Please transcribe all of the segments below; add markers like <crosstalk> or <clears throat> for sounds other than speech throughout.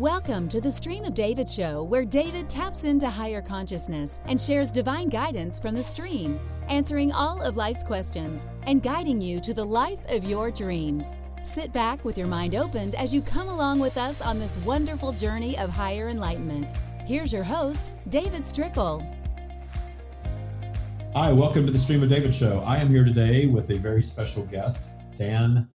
Welcome to the Stream of David show, where David taps into higher consciousness and shares divine guidance from the stream, answering all of life's questions and guiding you to the life of your dreams. Sit back with your mind opened as you come along with us on this wonderful journey of higher enlightenment. Here's your host, David Strickel. Hi, welcome to the Stream of David show. I am here today with a very special guest, Dan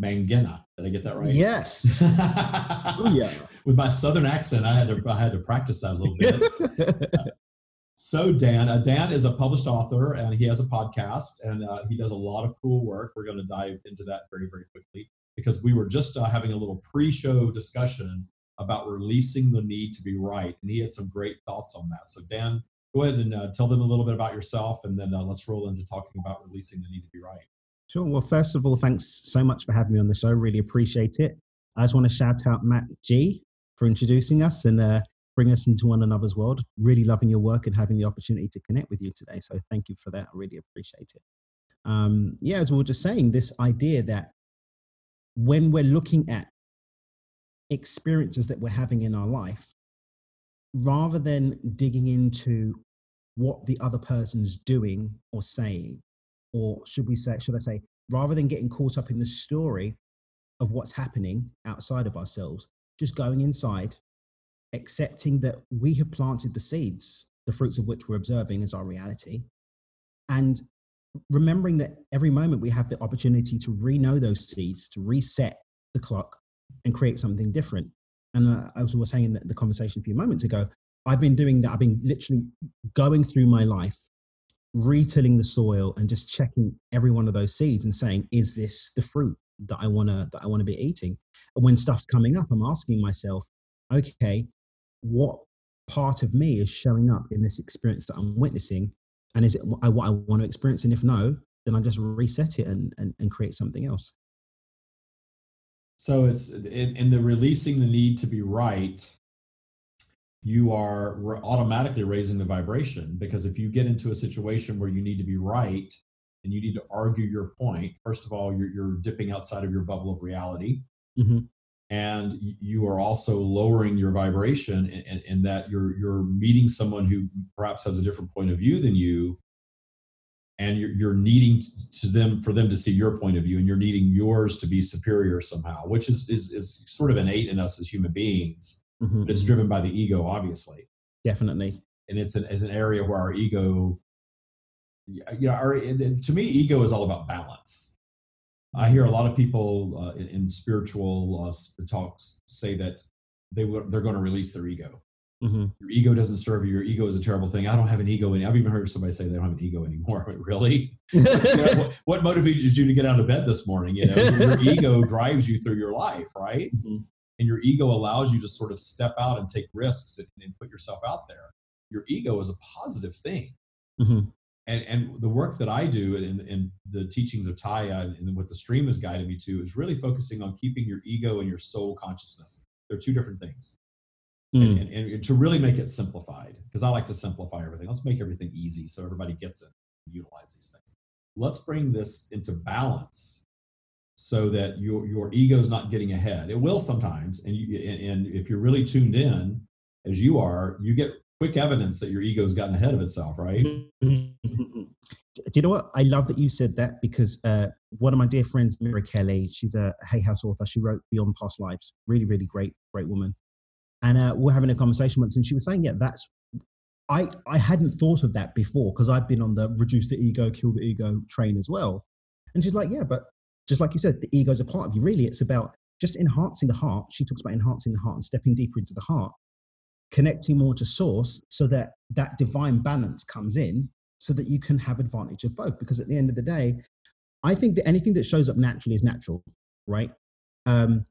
Mangena. Did I get that right? Yes. <laughs> oh, yeah. With my southern accent, I had to I had to practice that a little bit. <laughs> so Dan, uh, Dan is a published author and he has a podcast and uh, he does a lot of cool work. We're going to dive into that very very quickly because we were just uh, having a little pre-show discussion about releasing the need to be right, and he had some great thoughts on that. So Dan, go ahead and uh, tell them a little bit about yourself, and then uh, let's roll into talking about releasing the need to be right. Sure. Well, first of all, thanks so much for having me on the show. Really appreciate it. I just want to shout out Matt G for introducing us and uh, bring us into one another's world. Really loving your work and having the opportunity to connect with you today. So thank you for that. I really appreciate it. Um, yeah, as we were just saying, this idea that when we're looking at experiences that we're having in our life, rather than digging into what the other person's doing or saying, or should we say, should I say, rather than getting caught up in the story of what's happening outside of ourselves, just going inside, accepting that we have planted the seeds, the fruits of which we're observing as our reality, and remembering that every moment we have the opportunity to re-know those seeds, to reset the clock and create something different. And uh, I was saying in the, the conversation a few moments ago, I've been doing that. I've been literally going through my life retilling the soil and just checking every one of those seeds and saying, is this the fruit that I wanna that I wanna be eating? And when stuff's coming up, I'm asking myself, okay, what part of me is showing up in this experience that I'm witnessing? And is it what I, want to experience? And if no, then I just reset it and, and, and create something else. So it's in, in the releasing the need to be right you are automatically raising the vibration because if you get into a situation where you need to be right and you need to argue your point first of all you're, you're dipping outside of your bubble of reality. Mm-hmm. and you are also lowering your vibration in, in, in, that you're you're meeting someone who perhaps has a different point of view than you. And you're, you're needing to them for them to see your point of view and you're needing yours to be superior somehow which is is, is sort of innate in us as human beings mm-hmm. but it's mm-hmm. driven by the ego, obviously. Definitely. And it's an, it's an area where our ego, you know, our, to me, ego is all about balance. I hear a lot of people uh, in, in, spiritual uh, talks say that they they're going to release their ego. Mm-hmm. Your ego doesn't serve you. Your ego is a terrible thing. I don't have an ego any. I've even heard somebody say they don't have an ego anymore. <laughs> really? <laughs> you know, what, what, motivated you to get out of bed this morning? You know, your, your <laughs> ego drives you through your life, right? Mm-hmm and your ego allows you to sort of step out and take risks and, and put yourself out there your ego is a positive thing. Mm-hmm. and and the work that i do in, in the teachings of taya and what the stream has guided me to is really focusing on keeping your ego and your soul consciousness. They're two different things. Mm. and, and, and, to really make it simplified because i like to simplify everything. Let's make everything easy so everybody gets it and utilize these things. Let's bring this into balance so that your your ego's not getting ahead. It will sometimes, and you and, and if you're really tuned in, as you are, you get quick evidence that your ego's gotten ahead of itself, right? Do you know what? I love that you said that because uh, one of my dear friends, Mira Kelley, she's a Hay House author. She wrote Beyond Past Lives. Really, really great, great woman. And uh, we're having a conversation once, and she was saying, "Yeah, that's." I I hadn't thought of that before because I've been on the reduce the ego, kill the ego train as well. And she's like, "Yeah, but just like you said, the ego is a part of you. Really, it's about just enhancing the heart. She talks about enhancing the heart and stepping deeper into the heart, connecting more to source so that that divine balance comes in so that you can have advantage of both. Because at the end of the day, I think that anything that shows up naturally is natural, right? Um,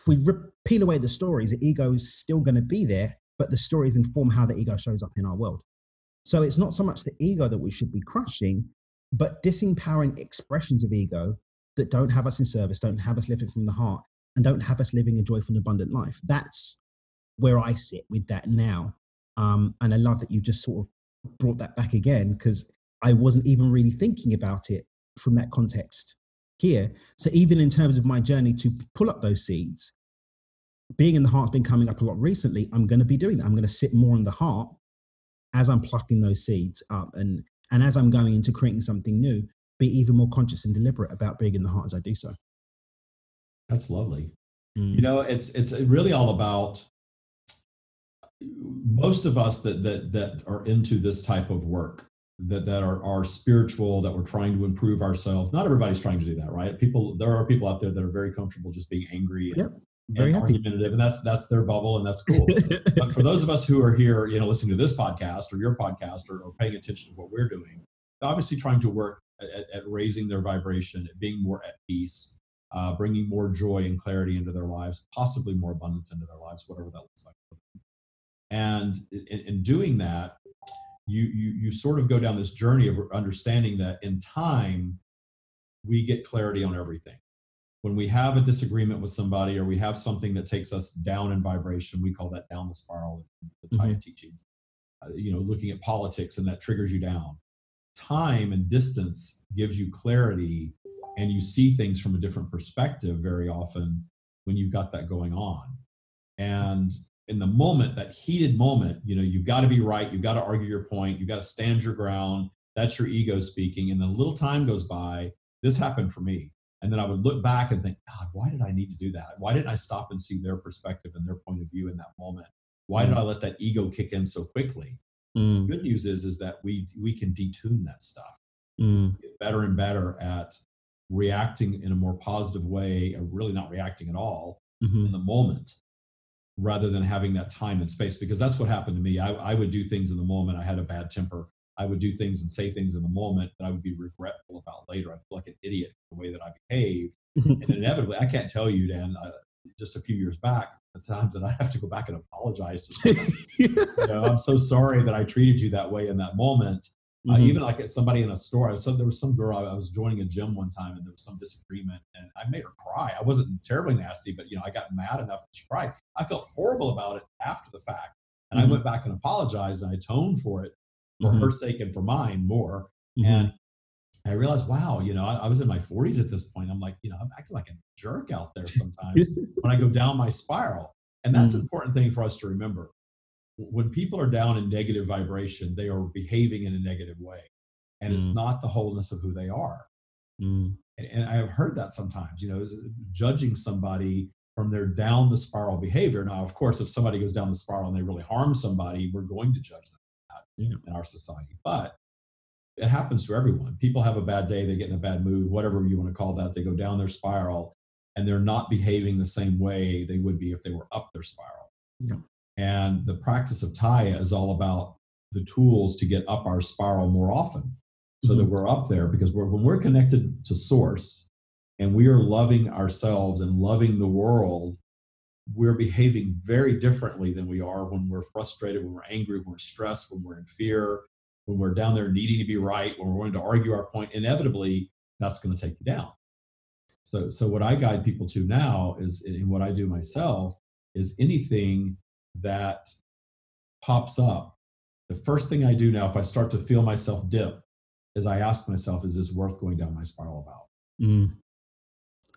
if we peel away the stories, the ego is still going to be there, but the stories inform how the ego shows up in our world. So it's not so much the ego that we should be crushing, but disempowering expressions of ego that don't have us in service, don't have us living from the heart, and don't have us living a joyful and abundant life. That's where I sit with that now. Um, and I love that you just sort of brought that back again because I wasn't even really thinking about it from that context here. So even in terms of my journey to pull up those seeds, being in the heart's been coming up a lot recently. I'm going to be doing that. I'm going to sit more in the heart as I'm plucking those seeds up and and as I'm going into creating something new, be even more conscious and deliberate about being in the heart as I do so. That's lovely. Mm. You know, it's it's really all about most of us that that that are into this type of work that that are are spiritual that we're trying to improve ourselves not everybody's trying to do that right people there are people out there that are very comfortable just being angry yep. very and argumentative and that's that's their bubble and that's cool <laughs> but for those of us who are here you know listening to this podcast or your podcast or, or paying attention to what we're doing obviously trying to work at, at raising their vibration at being more at peace uh, bringing more joy and clarity into their lives possibly more abundance into their lives whatever that looks like and in, in doing that you, you you sort of go down this journey of understanding that in time we get clarity on everything. When we have a disagreement with somebody or we have something that takes us down in vibration we call that down the spiral the mm-hmm. teachings. Uh, you know looking at politics and that triggers you down time and distance gives you clarity and you see things from a different perspective very often when you've got that going on and in the moment, that heated moment, you know, you've got to be right. You've got to argue your point. You've got to stand your ground. That's your ego speaking. And then a little time goes by. This happened for me. And then I would look back and think, God, why did I need to do that? Why didn't I stop and see their perspective and their point of view in that moment? Why did mm. I let that ego kick in so quickly? Mm. good news is, is that we we can detune that stuff. Mm. Get better and better at reacting in a more positive way, or really not reacting at all mm-hmm. in the moment rather than having that time and space because that's what happened to me I, I, would do things in the moment i had a bad temper i would do things and say things in the moment that i would be regretful about later i feel like an idiot the way that i behave <laughs> and inevitably i can't tell you dan uh, just a few years back times that i have to go back and apologize to someone <laughs> you know i'm so sorry that i treated you that way in that moment uh, mm-hmm. Uh, even like somebody in a store, I there was some girl I was joining a gym one time, and there was some disagreement, and I made her cry. I wasn't terribly nasty, but you know, I got mad enough that she cried. I felt horrible about it after the fact, and mm-hmm. I went back and apologized, and I atoned for it for mm-hmm. her sake and for mine more. Mm-hmm. And I realized, wow, you know, I, I, was in my 40s at this point. I'm like, you know, I'm acting like a jerk out there sometimes when I go down my spiral, and that's an mm-hmm. important thing for us to remember when people are down in negative vibration, they are behaving in a negative way. And mm. it's not the wholeness of who they are. Mm. And, and I've heard that sometimes, you know, judging somebody from their down the spiral behavior. Now, of course, if somebody goes down the spiral and they really harm somebody, we're going to judge them yeah. in our society. But it happens to everyone. People have a bad day, they get in a bad mood, whatever you want to call that. They go down their spiral and they're not behaving the same way they would be if they were up their spiral. Yeah. And the practice of Taya is all about the tools to get up our spiral more often so that mm-hmm. we're up there because we're, when we're connected to source and we are loving ourselves and loving the world we're behaving very differently than we are when we're frustrated when we're angry when we're stressed when we're in fear when we're down there needing to be right when we're wanting to argue our point inevitably that's going to take you down so so what i guide people to now is in what i do myself is anything that pops up, the first thing I do now, if I start to feel myself dip, is I ask myself, is this worth going down my spiral about? Mm.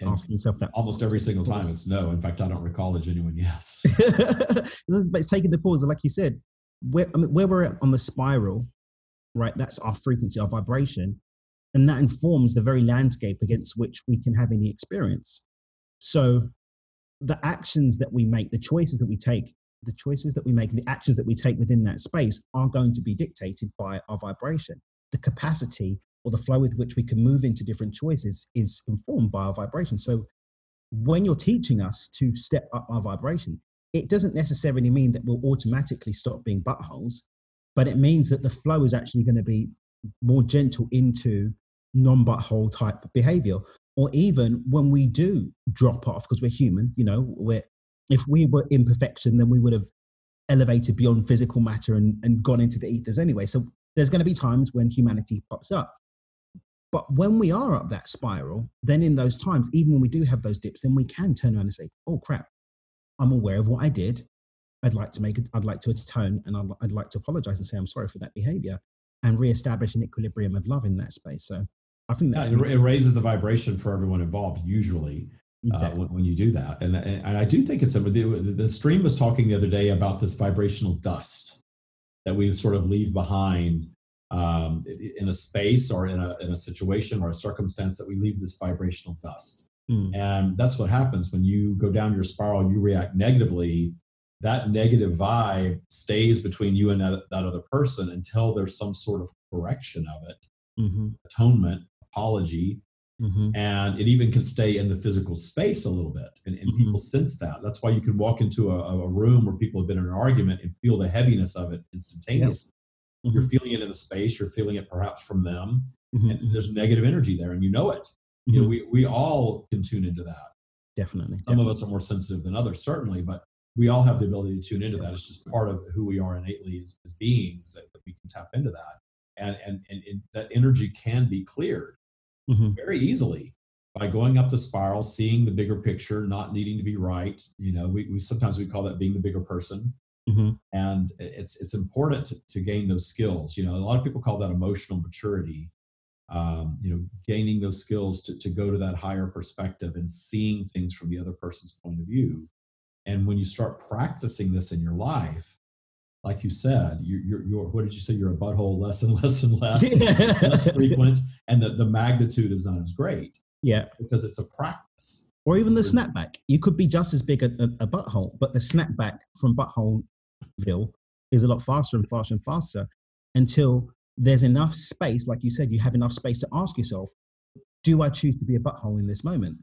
Ask yourself that almost every single time it's no. In fact, I don't recall a genuine yes. <laughs> but it's taking the pause, like you said, where, I mean, where we're at on the spiral, right? That's our frequency, our vibration, and that informs the very landscape against which we can have any experience. So, the actions that we make, the choices that we take, the choices that we make the actions that we take within that space are going to be dictated by our vibration. The capacity or the flow with which we can move into different choices is informed by our vibration. So when you're teaching us to step up our vibration, it doesn't necessarily mean that we'll automatically stop being buttholes, but it means that the flow is actually going to be more gentle into non butthole type behavior. Or even when we do drop off, because we're human, you know, we're if we were imperfection, then we would have elevated beyond physical matter and, and gone into the ethers anyway. So there's going to be times when humanity pops up. But when we are up that spiral, then in those times, even when we do have those dips, then we can turn around and say, oh crap, I'm aware of what I did. I'd like to make it, I'd like to atone and I'd, I'd like to apologize and say, I'm sorry for that behavior and reestablish an equilibrium of love in that space. So I think that yeah, it raises the vibration for everyone involved, usually exactly. uh, when, when, you do that. And, and, and I do think it's the, the stream was talking the other day about this vibrational dust that we sort of leave behind um, in a space or in a, in a situation or a circumstance that we leave this vibrational dust. Mm. And that's what happens when you go down your spiral, you react negatively. That negative vibe stays between you and that, that other person until there's some sort of correction of it, mm-hmm. atonement, apology, Mm-hmm. And it even can stay in the physical space a little bit. And, and mm-hmm. people sense that. That's why you can walk into a, a, room where people have been in an argument and feel the heaviness of it instantaneously. Yep. Mm-hmm. You're feeling it in the space, you're feeling it perhaps from them. Mm-hmm. And there's negative energy there, and you know it. You know, mm-hmm. we, we all can tune into that. Definitely. Some Definitely. of us are more sensitive than others, certainly, but we all have the ability to tune into that. It's just part of who we are innately as, as beings that, that, we can tap into that. And, and, and, and that energy can be cleared mm-hmm. very easily by going up the spiral, seeing the bigger picture, not needing to be right. You know, we, we sometimes we call that being the bigger person. Mm-hmm. And it's it's important to, to, gain those skills. You know, a lot of people call that emotional maturity. Um, you know, gaining those skills to, to go to that higher perspective and seeing things from the other person's point of view. And when you start practicing this in your life, like you said, you're, you're, you're, what did you say? You're a butthole less and <laughs> less and less, <laughs> less frequent, and the, the magnitude is not as great. Yeah. Because it's a practice. Or even the snapback. You could be just as big a, a, a butthole, but the snapback from Butthole,ville is a lot faster and faster and faster until there's enough space, like you said, you have enough space to ask yourself, do I choose to be a butthole in this moment?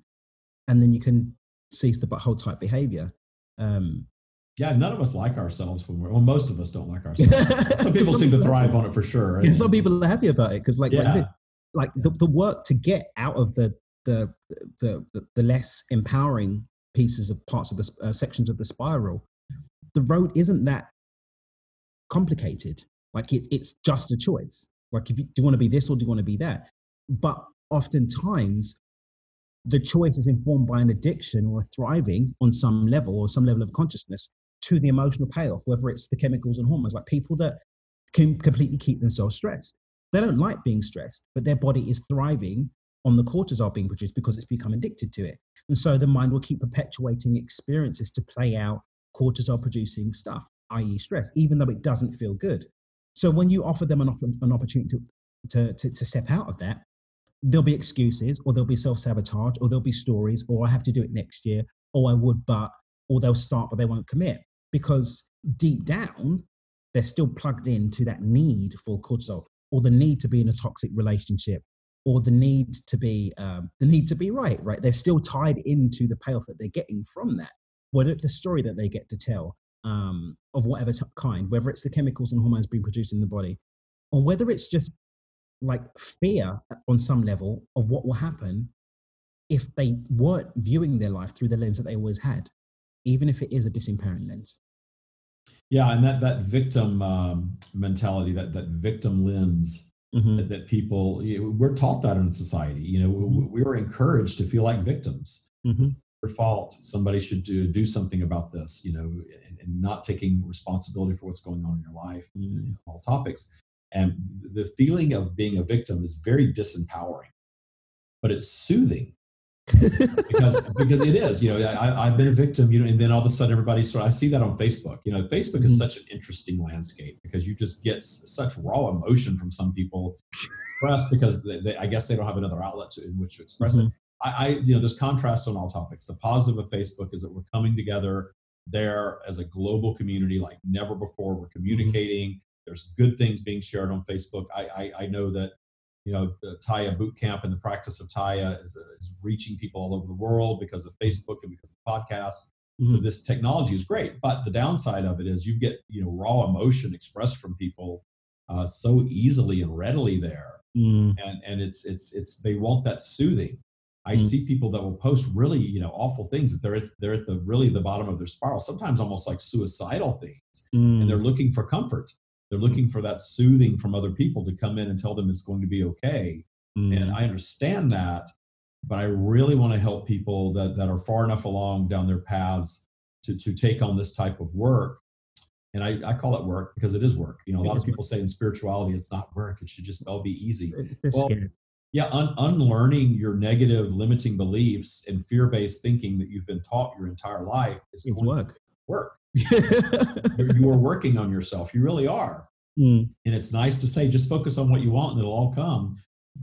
And then you can cease the butthole type behavior. Um, yeah, none of us like ourselves when we're well. Most of us don't like ourselves. <laughs> some people some seem people to thrive on it for sure. And some people are happy about it because, like, yeah. like, like the, the work to get out of the the the the, the less empowering pieces of parts of the uh, sections of the spiral, the road isn't that complicated. Like, it, it's just a choice. Like, if you, do you want to be this or do you want to be that? But oftentimes, the choice is informed by an addiction or a thriving on some level or some level of consciousness to the emotional payoff, whether it's the chemicals and hormones, like people that can completely keep themselves stressed. They don't like being stressed, but their body is thriving on the cortisol being produced because it's become addicted to it. And so the mind will keep perpetuating experiences to play out cortisol producing stuff, i.e., stress, even though it doesn't feel good. So when you offer them an, an opportunity to, to, to, to step out of that, there'll be excuses or there'll be self sabotage or there'll be stories or I have to do it next year. Or I would, but, or they'll start, but they won't commit. Because deep down, they're still plugged into that need for cortisol or the need to be in a toxic relationship or the need to be um, the need to be right right? They're still tied into the payoff that they're getting from that whether it's the story that they get to tell um, of whatever t- kind whether it's the chemicals and hormones being produced in the body or whether it's just like fear on some level of what will happen if they weren't viewing their life through the lens that they always had even if it is a disempowering lens yeah, and that that victim um, mentality, that that victim lens mm-hmm. that, that, people you know, we're taught that in society. You know, mm-hmm. we, we are encouraged to feel like victims. Mm-hmm. Your fault. Somebody should do do something about this. You know, and, and not taking responsibility for what's going on in your life. Mm-hmm. all topics, and the feeling of being a victim is very disempowering, but it's soothing because <laughs> because it is you know I, have been a victim you know and then all of a sudden everybody sort of, I see that on Facebook you know Facebook mm-hmm. is such an interesting landscape because you just get such raw emotion from some people expressed because they, they, I guess they don't have another outlet to, in which to express mm-hmm. it I, I you know there's contrast on all topics the positive of Facebook is that we're coming together there as a global community like never before we're mm-hmm. communicating. There's good things being shared on Facebook I, I I know that you know, the Taya boot camp and the practice of Taya is, is reaching people all over the world because of Facebook and because of podcasts. Mm-hmm. So this technology is great, but the downside of it is you get you know raw emotion expressed from people uh, so easily and readily there, mm. and and it's it's it's they want that soothing. I mm. see people that will post really you know awful things that they're at, they're at the really the bottom of their spiral, sometimes almost like suicidal things, mm. and they're looking for comfort. They're looking for that soothing from other people to come in and tell them it's going to be okay. Mm. And I understand that, but I really want to help people that, that are far enough along down their paths to, to take on this type of work. And I, I call it work because it is work. You know, a lot of people say in spirituality it's not work, it should just all be easy. Well, yeah, un- unlearning your negative limiting beliefs and fear-based thinking that you've been taught your entire life is work. work. You are <laughs> working on yourself. You really are. Mm, And it's nice to say, just focus on what you want and it'll all come.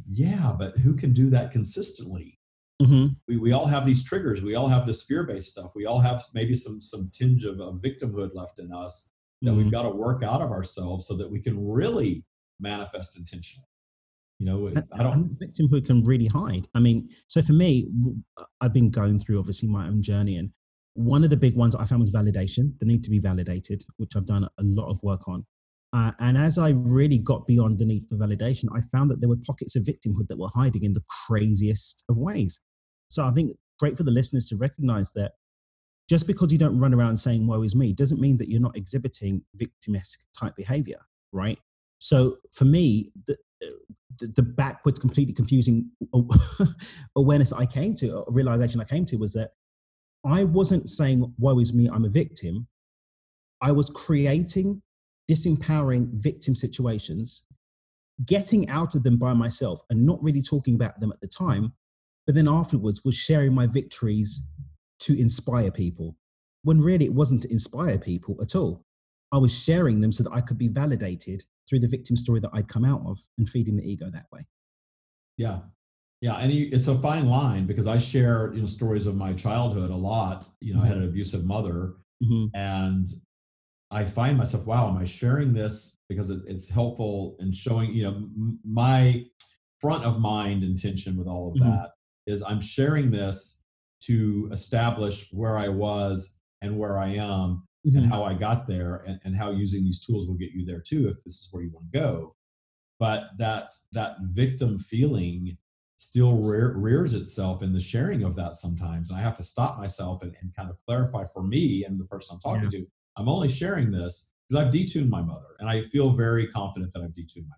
Yeah, but who can do that consistently? mhm, We, we all have these triggers. We all have this fear-based stuff. We all have maybe some some tinge of, of victimhood left in us that mhm. we've got to work out of ourselves so that we can really manifest intentionally. You know, I don't. victimhood can really hide. I mean, so for me, I've been going through obviously my own journey, and one of the big ones I found was validation, the need to be validated, which I've done a lot of work on. Uh, and as I really got beyond the need for validation, I found that there were pockets of victimhood that were hiding in the craziest of ways. So I think great for the listeners to recognize that just because you don't run around saying "woe is me" doesn't mean that you're not exhibiting victimesque type behavior, right? So for me, the, the, the backwards, completely confusing <laughs> <laughs> awareness I came to, realization I came to, was that I wasn't saying "woe is me," I'm a victim. I was creating disempowering victim situations, getting out of them by myself, and not really talking about them at the time. But then afterwards, was sharing my victories to inspire people, when really it wasn't to inspire people at all. I was sharing them so that I could be validated through the victim story that I'd come out of and feeding the ego that way. Yeah, yeah, and you, it's a fine line because I share you know stories of my childhood a lot. You know, I had an abusive mother, hmm and I find myself, wow, am I sharing this because it, it's helpful and showing? You know, m- my front of mind intention with all of Mhm. that is I'm sharing this to establish where I was and where I am Mm-hmm. and how I got there and, and how using these tools will get you there too if this is where you want to go. But that that victim feeling still rear, rears itself in the sharing of that sometimes. And I have to stop myself and, and kind of clarify for me and the person I'm talking to, I'm only sharing this because I've detuned my mother and I feel very confident that I've detuned my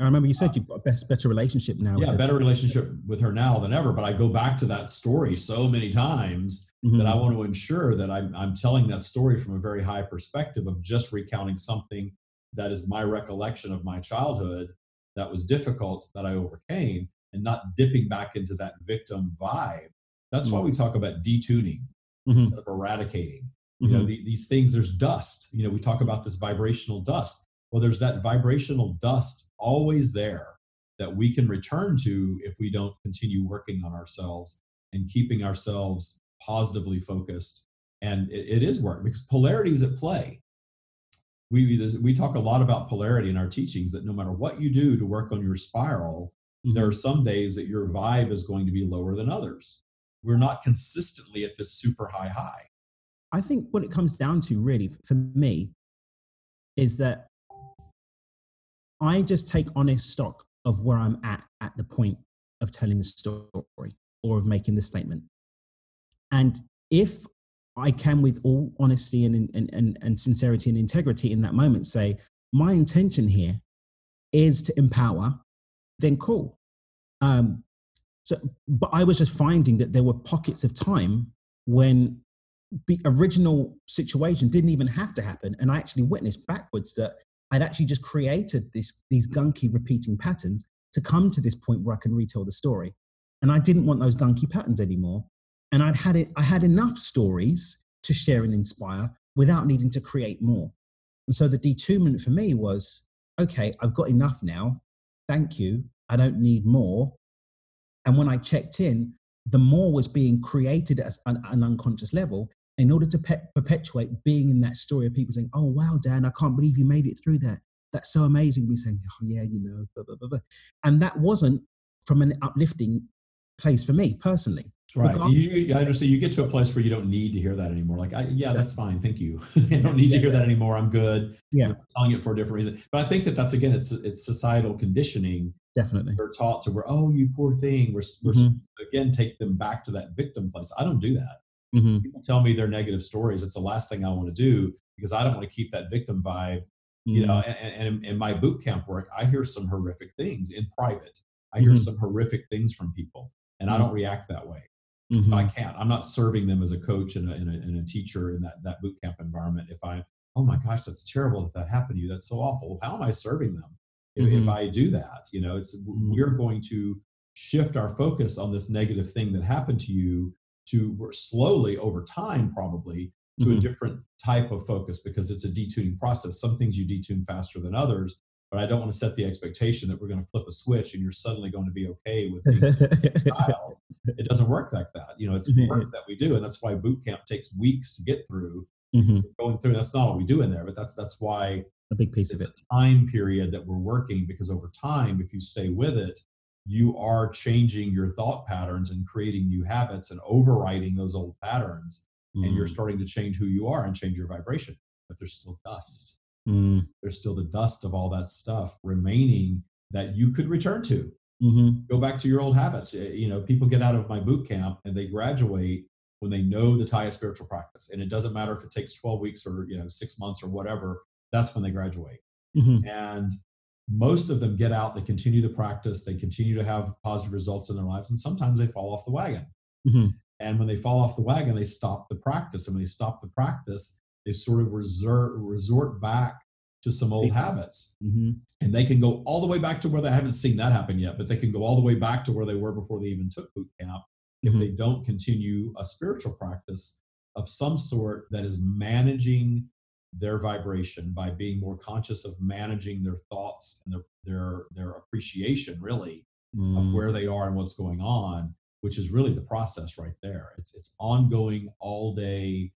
I remember you said you've got a best, better relationship now. yeah, better relationship with her now than ever. But I go back to that story so many times Mhm. that I want to ensure that I'm, I'm telling that story from a very high perspective of just recounting something that is my recollection of my childhood that was difficult that I overcame and not dipping back into that victim vibe. That's why we talk about detuning Mhm. instead of eradicating. You know, Mhm. the, these things, there's dust. You know, we talk about this vibrational dust. Well, there's that vibrational dust always there that we can return to if we don't continue working on ourselves and keeping ourselves positively focused. And it, it is work because polarity is at play. We, we talk a lot about polarity in our teachings that no matter what you do to work on your spiral, Mhm. there are some days that your vibe is going to be lower than others. We're not consistently at this super high high. I think what it comes down to, really, for me, is that I just take honest stock of where I'm at at the point of telling the story or of making the statement. And if I can, with all honesty and, and, and, and sincerity and integrity in that moment, say, my intention here is to empower, then cool. Um, so, but I was just finding that there were pockets of time when the original situation didn't even have to happen, and I actually witnessed backwards that I'd actually just created this these gunky repeating patterns to come to this point where I can retell the story, and I didn't want those gunky patterns anymore, and I'd had it. I had enough stories to share and inspire without needing to create more, and so the detunement for me was okay. I've got enough now. Thank you. I don't need more. And when I checked in, the more was being created at an, an unconscious level in order to pe- perpetuate being in that story of people saying, Oh, wow, Dan, I can't believe you made it through that. That's so amazing. Me saying, Oh, yeah, you know, blah, blah, blah. And that wasn't from an uplifting place for me personally. Right. You, you- I understand. You get to a place where you don't need to hear that anymore. Like, I, yeah, that's fine. Thank you. <laughs> I don't need to hear that anymore. I'm good. Yeah. I'm telling it for a different reason. But I think that that's again, it's it's societal conditioning. Definitely. We're taught to where, oh, you poor thing. We're, we're Mhm. again take them back to that victim place. I don't do that. hmm People tell me their negative stories. It's the last thing I want to do because I don't want to keep that victim vibe. You know, Mm-hmm. and, and in my boot camp work, I hear some horrific things in private. I hear Mhm. some horrific things from people, and I don't react that way. Mhm. I can't. I'm not serving them as a coach and a, and a, and a teacher in that, that boot camp environment. If I, oh my gosh, that's terrible that that happened to you. That's so awful. How am I serving them if, if Mhm. I do that? You know, it's Mhm. we're going to shift our focus on this negative thing that happened to you to slowly over time probably to mm-hmm. a different type of focus because it's a detuning process some things you detune faster than others but i don't want to set the expectation that we're going to flip a switch and you're suddenly going to be okay with <laughs> style it doesn't work like that you know it's mm-hmm. work that we do and that's why boot camp takes weeks to get through mm-hmm. going through that's not all we do in there but that's that's why a big piece of it a time period that we're working because over time if you stay with it you are changing your thought patterns and creating new habits and overriding those old patterns mm. and you're mm. starting to change who you are and change your vibration but there's still dust mm. there's still the dust of all that stuff remaining that you could return to mm-hmm. go back to your old habits eh, you know people get out of my boot camp and they graduate when they know the Taya spiritual practice and it doesn't matter if it takes 12 weeks or you know six months or whatever that's when they graduate mm-hmm. and most of them get out they continue the practice they continue to have positive results in their lives and sometimes they fall off the wagon mm-hmm. and when they fall off the wagon they stop the practice and when they stop the practice they sort of resort, resort back to some old habits mm-hmm. and they can go all the way back to where they I haven't seen that happen yet but they can go all the way back to where they were before they even took boot camp mm-hmm. if they don't continue a spiritual practice of some sort that is managing their vibration by being more conscious of managing their thoughts and their their, their appreciation really mm. of where they are and what's going on which is really the process right there it's it's ongoing all day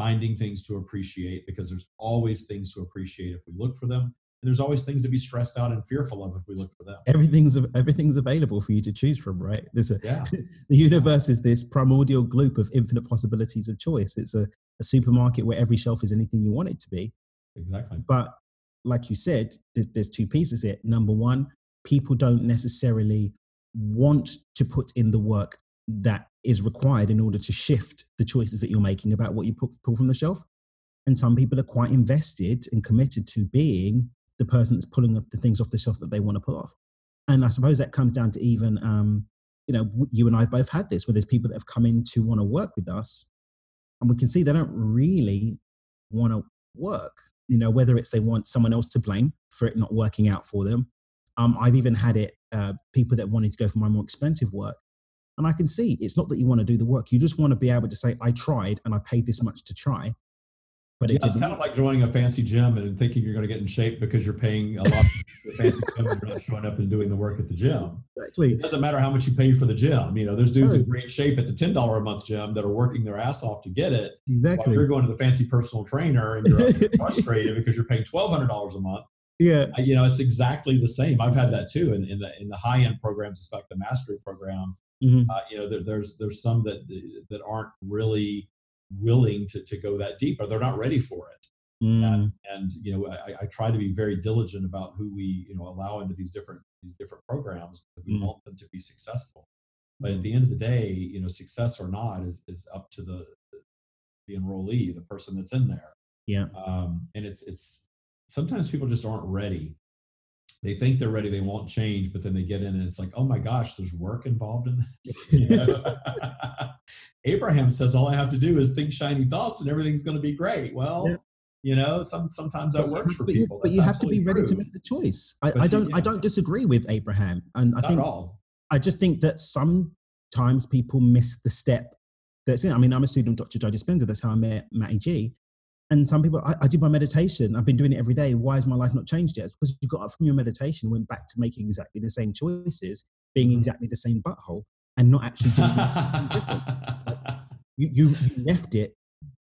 finding things to appreciate because there's always things to appreciate if we look for them and there's always things to be stressed out and fearful of if we look for them. Everything's everything's available for you to choose from, right? There's a yeah. <laughs> the universe is this primordial gloop of infinite possibilities of choice. It's a, a supermarket where every shelf is anything you want it to be. Exactly. But like you said, there's, there's two pieces here. Number one, people don't necessarily want to put in the work that is required in order to shift the choices that you're making about what you pull from the shelf. And some people are quite invested and committed to being the person that's pulling the things off the shelf that they want to pull off. And I suppose that comes down to even, um, you know, you and I both had this where there's people that have come in to want to work with us, and we can see they don't really want to work. You know, whether it's they want someone else to blame for it not working out for them. Um, I've even had it uh, people that wanted to go for my more expensive work, and I can see it's not that you want to do the work; you just want to be able to say, "I tried and I paid this much to try." But yeah, it's kind of like joining a fancy gym and thinking you're going to get in shape because you're paying a lot for fancy gym and you're not showing up and doing the work at the gym. Exactly. It doesn't matter how much you pay for the gym. You know, there's dudes right. in great shape at the ten dollar a month gym that are working their ass off to get it. Exactly. you're going to the fancy personal trainer and you're <laughs> frustrated because you're paying twelve hundred dollars a month. Yeah. You know, it's exactly the same. I've had that too in, in the in the high end programs, especially the mastery program. Mm-hmm. Uh, you know, there, there's there's some that that aren't really willing to, to go that deep or they're not ready for it Mm. And, and, you know, I, I, try to be very diligent about who we, you know, allow into these different these different programs because we mm. want them to be successful. But at mm. the end of the day, you know, success or not is is up to the the enrollee, the person that's in there. Yeah. Um, and it's it's sometimes people just aren't ready. They think they're ready, they won't change, but then they get in and it's like, oh my gosh, there's work involved in this. <laughs> You know? <laughs> Abraham says all I have to do is think shiny thoughts and everything's going to be great. Well, yeah you know some sometimes that works for but people you, but you have to be ready true. to make the choice i, I don't yeah. i don't disagree with abraham and i Not think i just think that sometimes people miss the step that's in i mean i'm a student of dr joe dispenza that's how i met matty g and some people I, I, did my meditation i've been doing it every day why has my life not changed yet it's because you got up from your meditation went back to making exactly the same choices being mm-hmm. exactly the same butthole and not actually doing anything different <laughs> you, you, you left it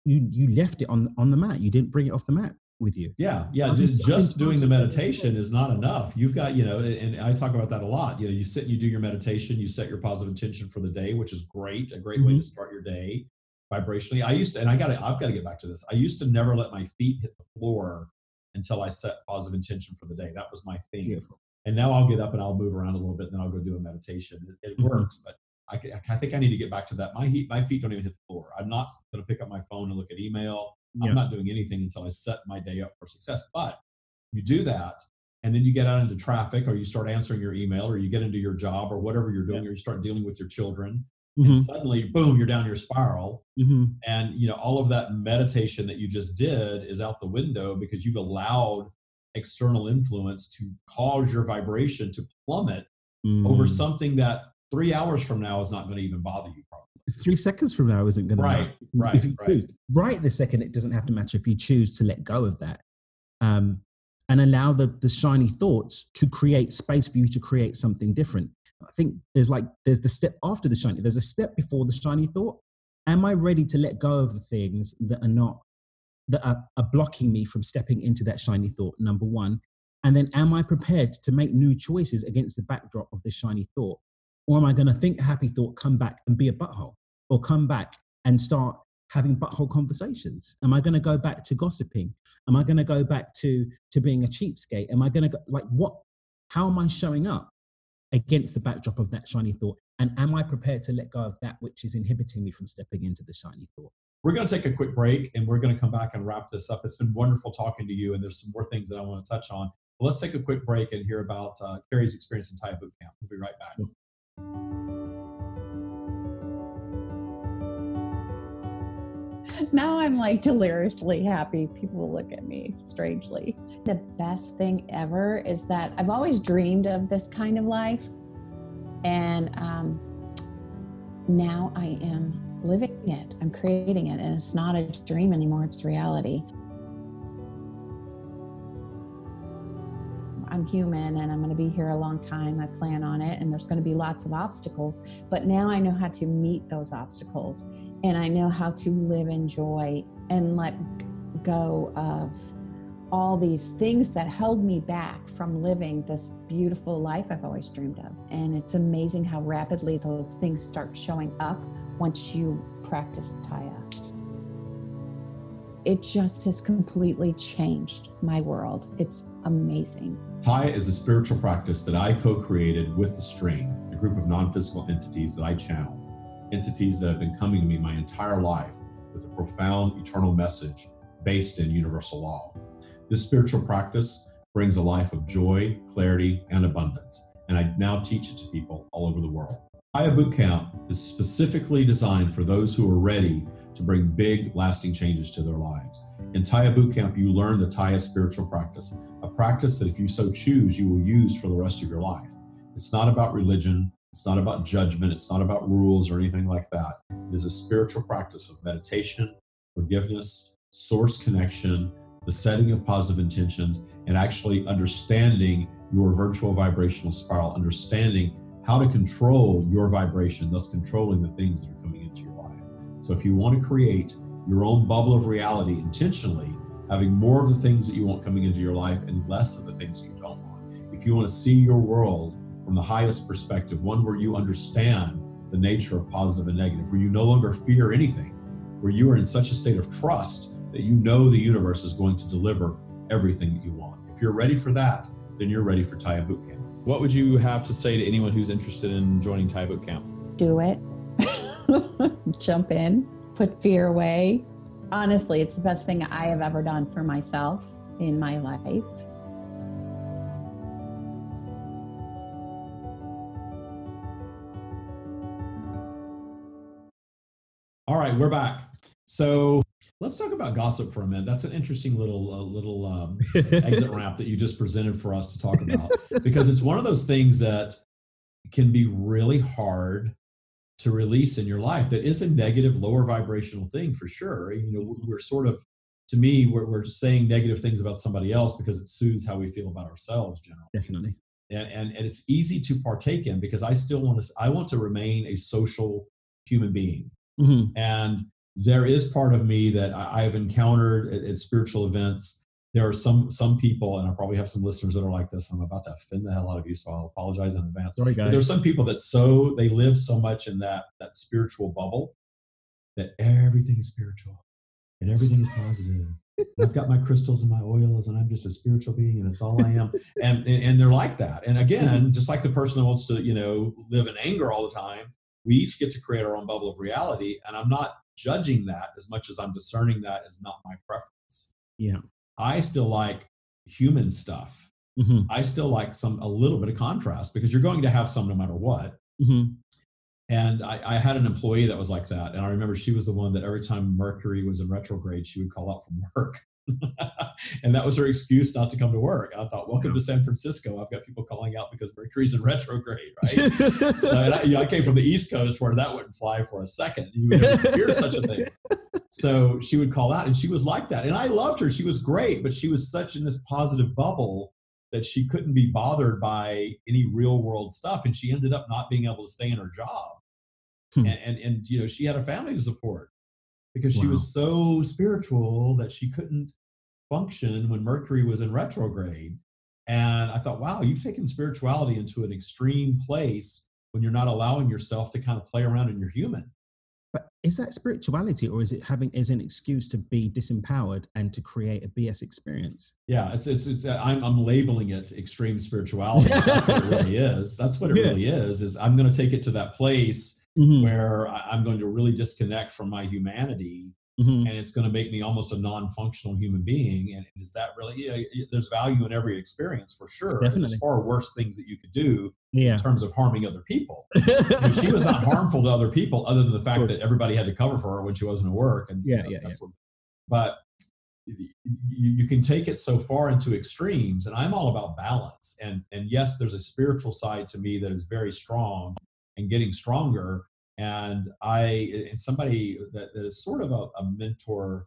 you you left it on on the mat. You didn't bring it off the mat with you. Yeah, yeah. just doing the meditation is not enough. You've got, you know, and I talk about that a lot. You know, you sit and you do your meditation, you set your positive intention for the day, which is great, a great mm-hmm. way to start your day vibrationally. I used to, and I got to, I've got to get back to this. I used to never let my feet hit the floor until I set positive intention for the day. That was my thing. Beautiful. And now I'll get up and I'll move around a little bit, and then I'll go do a meditation. It, it mm-hmm. works, but I, I, think I need to get back to that. My heat, my feet don't even hit the floor. I'm not going to pick up my phone and look at email. Yeah. I'm not doing anything until I set my day up for success. But you do that, and then you get out into traffic, or you start answering your email, or you get into your job, or whatever you're doing, yeah. or you start dealing with your children. Mm-hmm. And suddenly, boom, you're down your spiral, mm-hmm. and you know all of that meditation that you just did is out the window because you've allowed external influence to cause your vibration to plummet Mm. over something that three hours from now is not going to even bother you. Probably. three seconds from now isn't going <laughs> to Right, right, right. right this second it doesn't have to matter if you choose to let go of that um, and allow the the shiny thoughts to create space for you to create something different i think there's like there's the step after the shiny there's a step before the shiny thought. Am i ready to let go of the things that are not that are, are blocking me from stepping into that shiny thought number one? And then am i prepared to make new choices against the backdrop of this shiny thought? Or am i going to think a happy thought come back and be a butthole? Or come back and start having butthole conversations? Am i going to go back to gossiping? Am i going to go back to to being a cheapskate? Am i going to go like what how am i showing up against the backdrop of that shiny thought and am i prepared to let go of that which is inhibiting me from stepping into the shiny thought We're going to take a quick break and we're going to come back and wrap this up. It's been wonderful talking to you, and there's some more things that I want to touch on. But let's take a quick break and hear about uh, Carrie's experience in Taya boot camp. We'll be right back. Now I'm like deliriously happy. People look at me strangely. The best thing ever is that I've always dreamed of this kind of life. And um, now I am living it. I'm creating it. And it's not a dream anymore, it's reality. I'm human and I'm going to be here a long time. I plan on it, and there's going to be lots of obstacles. But now I know how to meet those obstacles and I know how to live in joy and let go of all these things that held me back from living this beautiful life I've always dreamed of. And it's amazing how rapidly those things start showing up once you practice Taya. It just has completely changed my world. It's amazing. Taya is a spiritual practice that I co created with the Stream, the group of non physical entities that I channel, entities that have been coming to me my entire life with a profound eternal message based in universal law. This spiritual practice brings a life of joy, clarity, and abundance, and I now teach it to people all over the world. Taya Boot Camp is specifically designed for those who are ready to bring big, lasting changes to their lives. In Taya Boot Camp, you learn the Taya spiritual practice, a practice that if you so choose, you will use for the rest of your life. It's not about religion, it's not about judgment, it's not about rules or anything like that. It is a spiritual practice of meditation, forgiveness, source connection, the setting of positive intentions, and actually understanding your virtual vibrational spiral, understanding how to control your vibration, thus controlling the things that are coming into your life. So if you want to create your own bubble of reality intentionally, having more of the things that you want coming into your life and less of the things you don't want. If you want to see your world from the highest perspective, one where you understand the nature of positive and negative, where you no longer fear anything, where you are in such a state of trust that you know the universe is going to deliver everything that you want. If you're ready for that, then you're ready for Taya Boot Camp. What would you have to say to anyone who's interested in joining Taya Boot Camp? Do it. <laughs> Jump in, put fear away. Honestly, it's the best thing I have ever done for myself in my life. All right, we're back. So let's talk about gossip for a minute. That's an interesting little uh, little um, <laughs> exit ramp that you just presented for us to talk about because it's one of those things that can be really hard to release in your life that is a negative lower vibrational thing for sure you know we're sort of to me we're, we're saying negative things about somebody else because it soothes how we feel about ourselves generally Definitely. and, and and it's easy to partake in because i still want to i want to remain a social human being Mhm. and there is part of me that I- I've encountered at, at spiritual events. There are some some people, and I probably have some listeners that are like this. I'm about to offend the hell out of you, so I'll apologize in advance. Sorry, But there's some people that so they live so much in that that spiritual bubble that everything is spiritual and everything is positive. I've got my crystals and my oils, and I'm just a spiritual being, and it's all I am. And, and and they're like that. And again, just like the person that wants to, you know, live in anger all the time, we each get to create our own bubble of reality. And I'm not judging that as much as I'm discerning that as not my preference. Yeah. I still like human stuff. Mhm. I still like some a little bit of contrast because you're going to have some no matter what. Mhm. And I, I had an employee that was like that. And I remember she was the one that every time Mercury was in retrograde, she would call out from work. <laughs> and that was her excuse not to come to work. I thought, welcome to San Francisco. I've got people calling out because Mercury's in retrograde, right? <laughs> so I, you know, I, came from the East Coast where that wouldn't fly for a second. You would never hear such a thing. <laughs> So she would call out, and she was like that. And I loved her. She was great, but she was such in this positive bubble that she couldn't be bothered by any real world stuff. And she ended up not being able to stay in her job. Hmm. And, and, and, you know, she had a family to support because wow. she was so spiritual that she couldn't function when Mercury was in retrograde. And I thought, wow, you've taken spirituality into an extreme place when you're not allowing yourself to kind of play around in your human. But is that spirituality or is it having as an excuse to be disempowered and to create a BS experience? Yeah, it's it's, it's uh, I'm I'm labeling it extreme spirituality. That's what it really <laughs> is. That's what it yeah. really is. Is I'm going to take it to that place mm-hmm. where I'm going to really disconnect from my humanity. Mm-hmm. And it's going to make me almost a non-functional human being. And is that really? Yeah, there's value in every experience for sure. Definitely. There's far worse things that you could do yeah. in terms of harming other people. you know, she was not <laughs> harmful to other people, other than the fact that everybody had to cover for her when she wasn't at work. And yeah, you know, yeah, that's yeah. What, but you, you can take it so far into extremes and i'm all about balance and and yes there's a spiritual side to me that is very strong and getting stronger. And I, and somebody that, that is sort of a, a mentor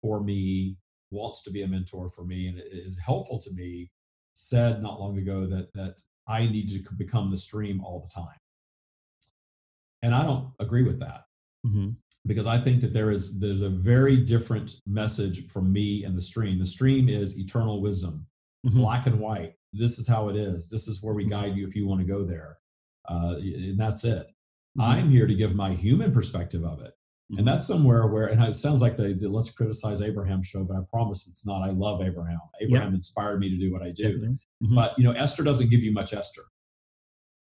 for me, wants to be a mentor for me, and is helpful to me, said not long ago that that I need to become the stream all the time. And I don't agree with that. Mm-hmm because I think that there is there's a very different message from me and the stream. The stream is eternal wisdom, mm-hmm. black and white. This is how it is. This is where we mm-hmm. guide you if you want to go there uh, and that's it. Mm-hmm. I'm here to give my human perspective of it. Mm-hmm. And that's somewhere where, and it sounds like the, the, let's criticize Abraham show, but I promise it's not. I love Abraham. Abraham inspired me to do what I do. Mm-hmm. But, you know, Esther doesn't give you much Esther.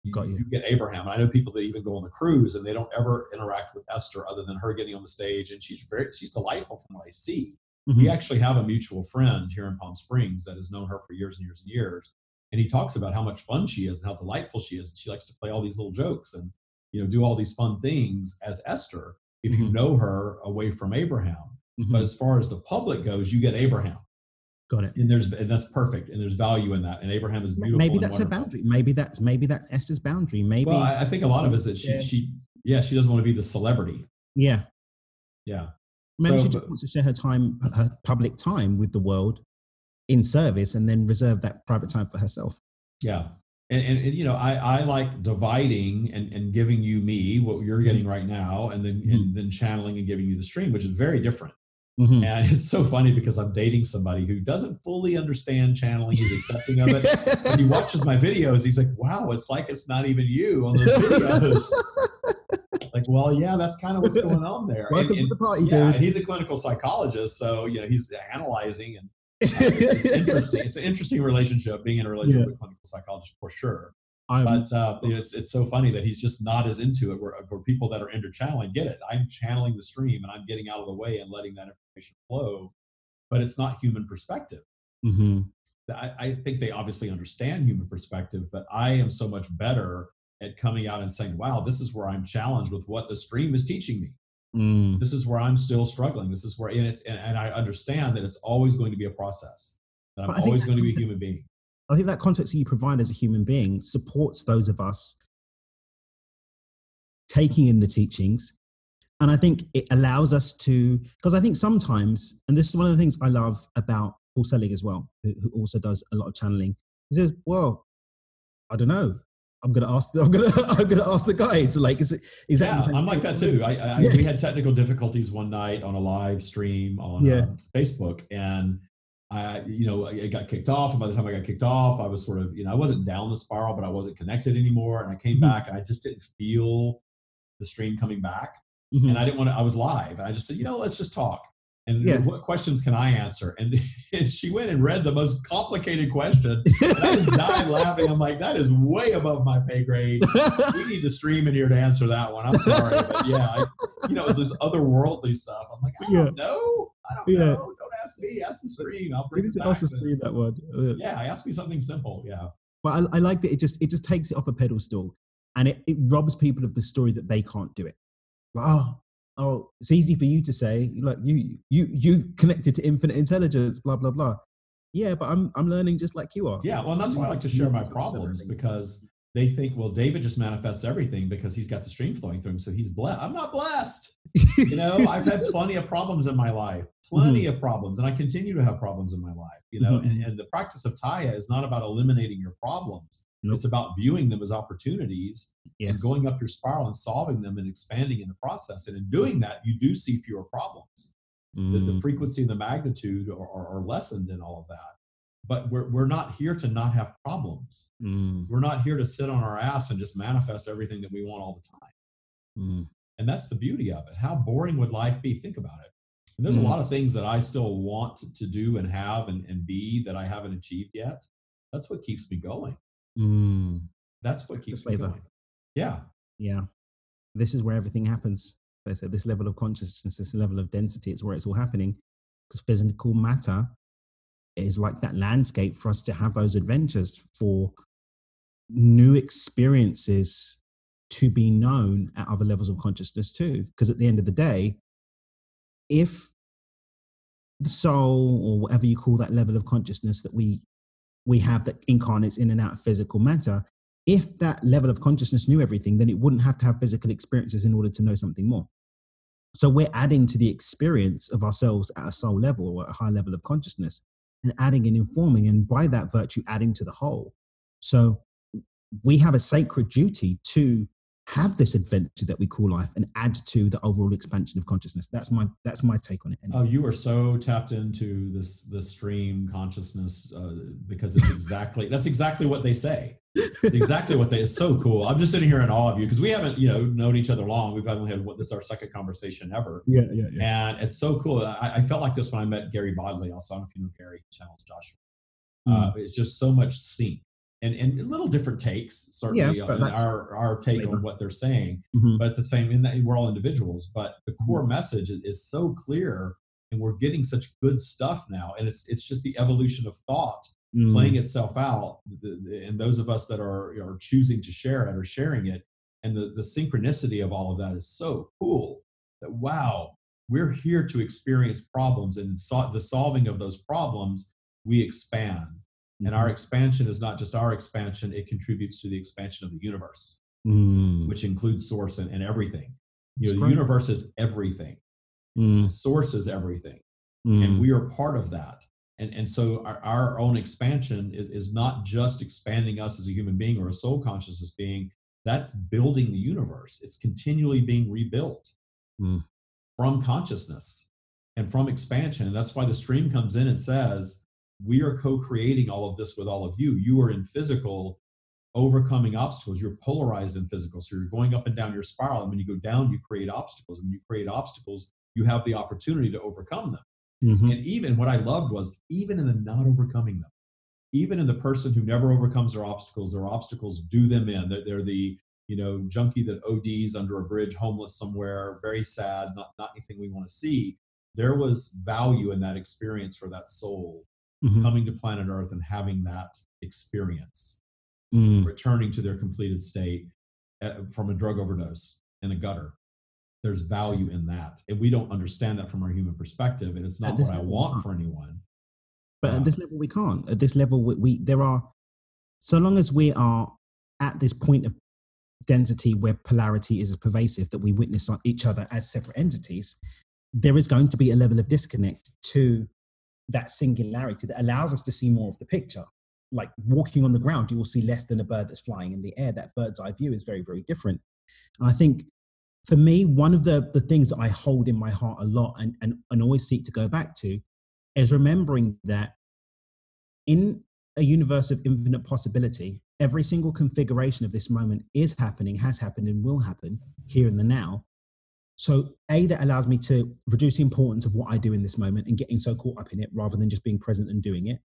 You, Got you. you get Abraham. I know people that even go on the cruise and they don't ever interact with Esther other than her getting on the stage. And she's very, she's delightful from what I see. We mm-hmm. actually have a mutual friend here in Palm Springs that has known her for years and years and years and he talks about how much fun she is and how delightful she is and she likes to play all these little jokes and you know do all these fun things as esther if mm-hmm. you know her away from abraham. Mm-hmm. but as far as the public goes you get abraham. Got it. And there's and that's perfect and there's value in that and abraham is beautiful maybe that's a boundary. Maybe that's maybe that's esther's boundary. Maybe well i, I think a lot of it is that she yeah. she yeah she doesn't want to be the celebrity. Yeah. Yeah. Maybe so, she just wants to share her time her public time with the world in service and then reserve that private time for herself. Yeah. And, and, and, you know, I, I like dividing and, and giving you me what you're getting right now, and then mm-hmm. and then channeling and giving you the stream, which is very different. Mm-hmm. And it's so funny because I'm dating somebody who doesn't fully understand channeling. He's accepting of it. and he <laughs> watches my videos. He's like, wow, it's like it's not even you on those videos. <laughs> like, well, yeah, that's kind of what's going on there. Welcome and, to the party, yeah, dude. And he's a clinical psychologist. So, you know, he's analyzing and it's <laughs> interesting. It's an interesting relationship being in a relationship yeah. with a clinical psychologist for sure. I'm, but uh, it's it's so funny that he's just not as into it. Where, where people that are into channeling get it. I'm channeling the stream and I'm getting out of the way and letting that information flow, but it's not human perspective. Mm-hmm. I, I think they obviously understand human perspective, but I am so much better at coming out and saying, "Wow, this is where I'm challenged with what the stream is teaching me." Mm. This is where I'm still struggling. This is where, and it's, and, and I understand that it's always going to be a process. That I'm always going to be a human being. I think that context that you provide as a human being supports those of us taking in the teachings. And I think it allows us to, because I think sometimes, and this is one of the things I love about Paul Selig as well, who, who also does a lot of channeling. He says, well, I don't know. I'm gonna ask. I'm gonna. <laughs> I'm gonna ask the guy to like. Is it exactly? Yeah, I'm like that too. I, I yeah. we had technical difficulties one night on a live stream on yeah. um, Facebook, and I, you know, I got kicked off. And by the time I got kicked off, I was sort of, you know, I wasn't down the spiral, but I wasn't connected anymore. And I came mm-hmm. back, and I just didn't feel the stream coming back, mm-hmm. and I didn't want to. I was live, and I just said, you know, let's just talk and yeah. what questions can I answer? And, <laughs> and, she went and read the most complicated question. I just died <laughs> laughing. I'm like, that is way above my pay grade. We need the stream in here to answer that one. I'm sorry, but yeah, I, you know, it's this otherworldly stuff. I'm like, I don't know. I don't yeah. know. Don't ask me. Ask the stream. I'll bring it, it back. Ask the stream that one. Yeah, ask me something simple. Yeah. But I, I like that it just it just takes it off a pedestal, and it, it robs people of the story that they can't do it. Like, oh, oh, it's easy for you to say, like you you you connected to infinite intelligence, blah blah blah. Yeah, but I'm I'm learning just like you are. Yeah, well, that's why I like to share my problems because they think, well, David just manifests everything because he's got the stream flowing through him, so he's blessed. I'm not blessed. you know, <laughs> I've had plenty of problems in my life, plenty mm-hmm. of problems, and I continue to have problems in my life. You know, mm-hmm. and, and the practice of Taya is not about eliminating your problems. Nope. It's about viewing them as opportunities yes. and going up your spiral and solving them and expanding in the process. And in doing that, you do see fewer problems. Mm. The, the, mm. frequency and the magnitude are, are, are, lessened in all of that. But we're, we're not here to not have problems. Mm. We're not here to sit on our ass and just manifest everything that we want all the time. Mm. And that's the beauty of it. How boring would life be? Think about it. And there's a mm. lot of things that I still want to do and have and, and be that I haven't achieved yet. That's what keeps me going. Mm. That's what keeps me going. Yeah. Yeah. This is where everything happens. They said this level of consciousness, this level of density, it's where it's all happening. Because physical matter is like that landscape for us to have those adventures, for new experiences to be known at other levels of consciousness too. Because at the end of the day, if the soul or whatever you call that level of consciousness that we we have that incarnates in and out of physical matter. If that level of consciousness knew everything, then it wouldn't have to have physical experiences in order to know something more. So we're adding to the experience of ourselves at a soul level or a high level of consciousness and adding and informing, and by that virtue, adding to the whole. So we have a sacred duty to have this adventure that we call life and add to the overall expansion of consciousness. That's my that's my take on it. Anyway. Oh, you are so tapped into this the stream consciousness uh, because it's exactly that's exactly what they say. exactly what they. It's so cool. I'm just sitting here in awe of you because we haven't you know known each other long. We've only had what this is our second conversation ever. Yeah, yeah, yeah. And it's so cool. I, I felt like this when I met Gary Bodley. Also, I don't know if you know Gary. Channels Joshua. Mm. Uh, it's just so much sync and, and little different takes certainly yeah, our our take on what they're saying mm-hmm. but at the same in that we're all individuals but the mm-hmm. core mm-hmm. message is so clear and we're getting such good stuff now and it's it's just the evolution of thought mm-hmm. playing itself out and those of us that are are choosing to share it or sharing it and the the synchronicity of all of that is so cool that wow we're here to experience problems and so, the solving of those problems we expand and our mm-hmm. expansion is not just our expansion, it contributes to the expansion of the universe, mm. which includes source and, and everything. You know, the universe is everything. Mm. Source is everything. Mm. And we are part of that. And, and so our, our own expansion is, is not just expanding us as a human being or a soul consciousness being, that's building the universe. It's continually being rebuilt mm. from consciousness and from expansion. And that's why the stream comes in and says, we are co-creating all of this with all of you. You are in physical overcoming obstacles. You're polarized in physical. So you're going up and down your spiral and when you go down you create obstacles. And when you create obstacles you have the opportunity to overcome them. Mm-hmm. and even what i loved was even in the not overcoming them even in the person who never overcomes their obstacles their obstacles do them in. They're, they're the you know junkie that ods under a bridge homeless somewhere very sad not, not anything we want to see. There was value in that experience for that soul mm-hmm. coming to planet Earth and having that experience, mm. returning to their completed state uh, from a drug overdose in a gutter. There's value in that. And we don't understand that from our human perspective. And it's not what I want for anyone. But at this level, we can't. At this level, we, we there are, so long as we are at this point of density where polarity is pervasive that we witness each other as separate entities, there is going to be a level of disconnect to that singularity that allows us to see more of the picture. Like walking on the ground, you will see less than a bird that's flying in the air. That bird's eye view is very, very different. And I think for me, one of the, the things that I hold in my heart a lot and, and, and always seek to go back to is remembering that in a universe of infinite possibility, every single configuration of this moment is happening, has happened, and will happen here in the now. So, A, that allows me to reduce the importance of what I do in this moment and getting so caught up in it rather than just being present and doing it.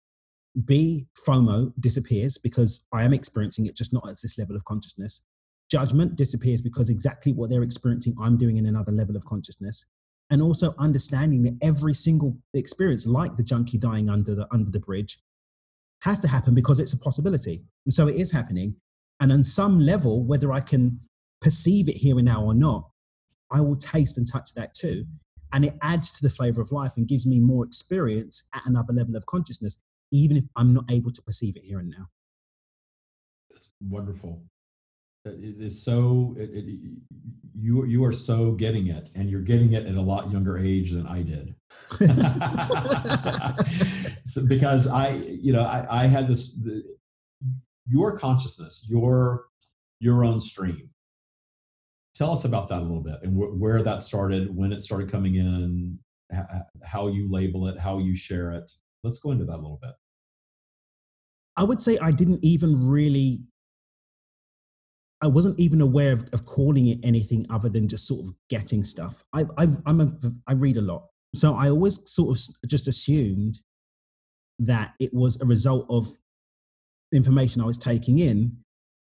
B, FOMO disappears because I am experiencing it, just not at this level of consciousness. Judgment disappears because exactly what they're experiencing, I'm doing in another level of consciousness. And also understanding that every single experience, like the junkie dying under the under the bridge, has to happen because it's a possibility. And so it is happening. And on some level, whether I can perceive it here and now or not, I will taste and touch that too. And it adds to the flavor of life and gives me more experience at another level of consciousness, even if I'm not able to perceive it here and now. That's wonderful. Uh, it is so, it, it, you, you are so getting it, and you're getting it at a lot younger age than I did. <laughs> so, because I, you know, I, I had this, the, your consciousness, your, your own stream Tell us about that a little bit and wh- where that started, when it started coming in, h- how you label it, how you share it. Let's go into that a little bit. I would say I didn't even really, I wasn't even aware of, of calling it anything other than just sort of getting stuff. I, I, I'm a, I read a lot. So I always sort of just assumed that it was a result of information I was taking in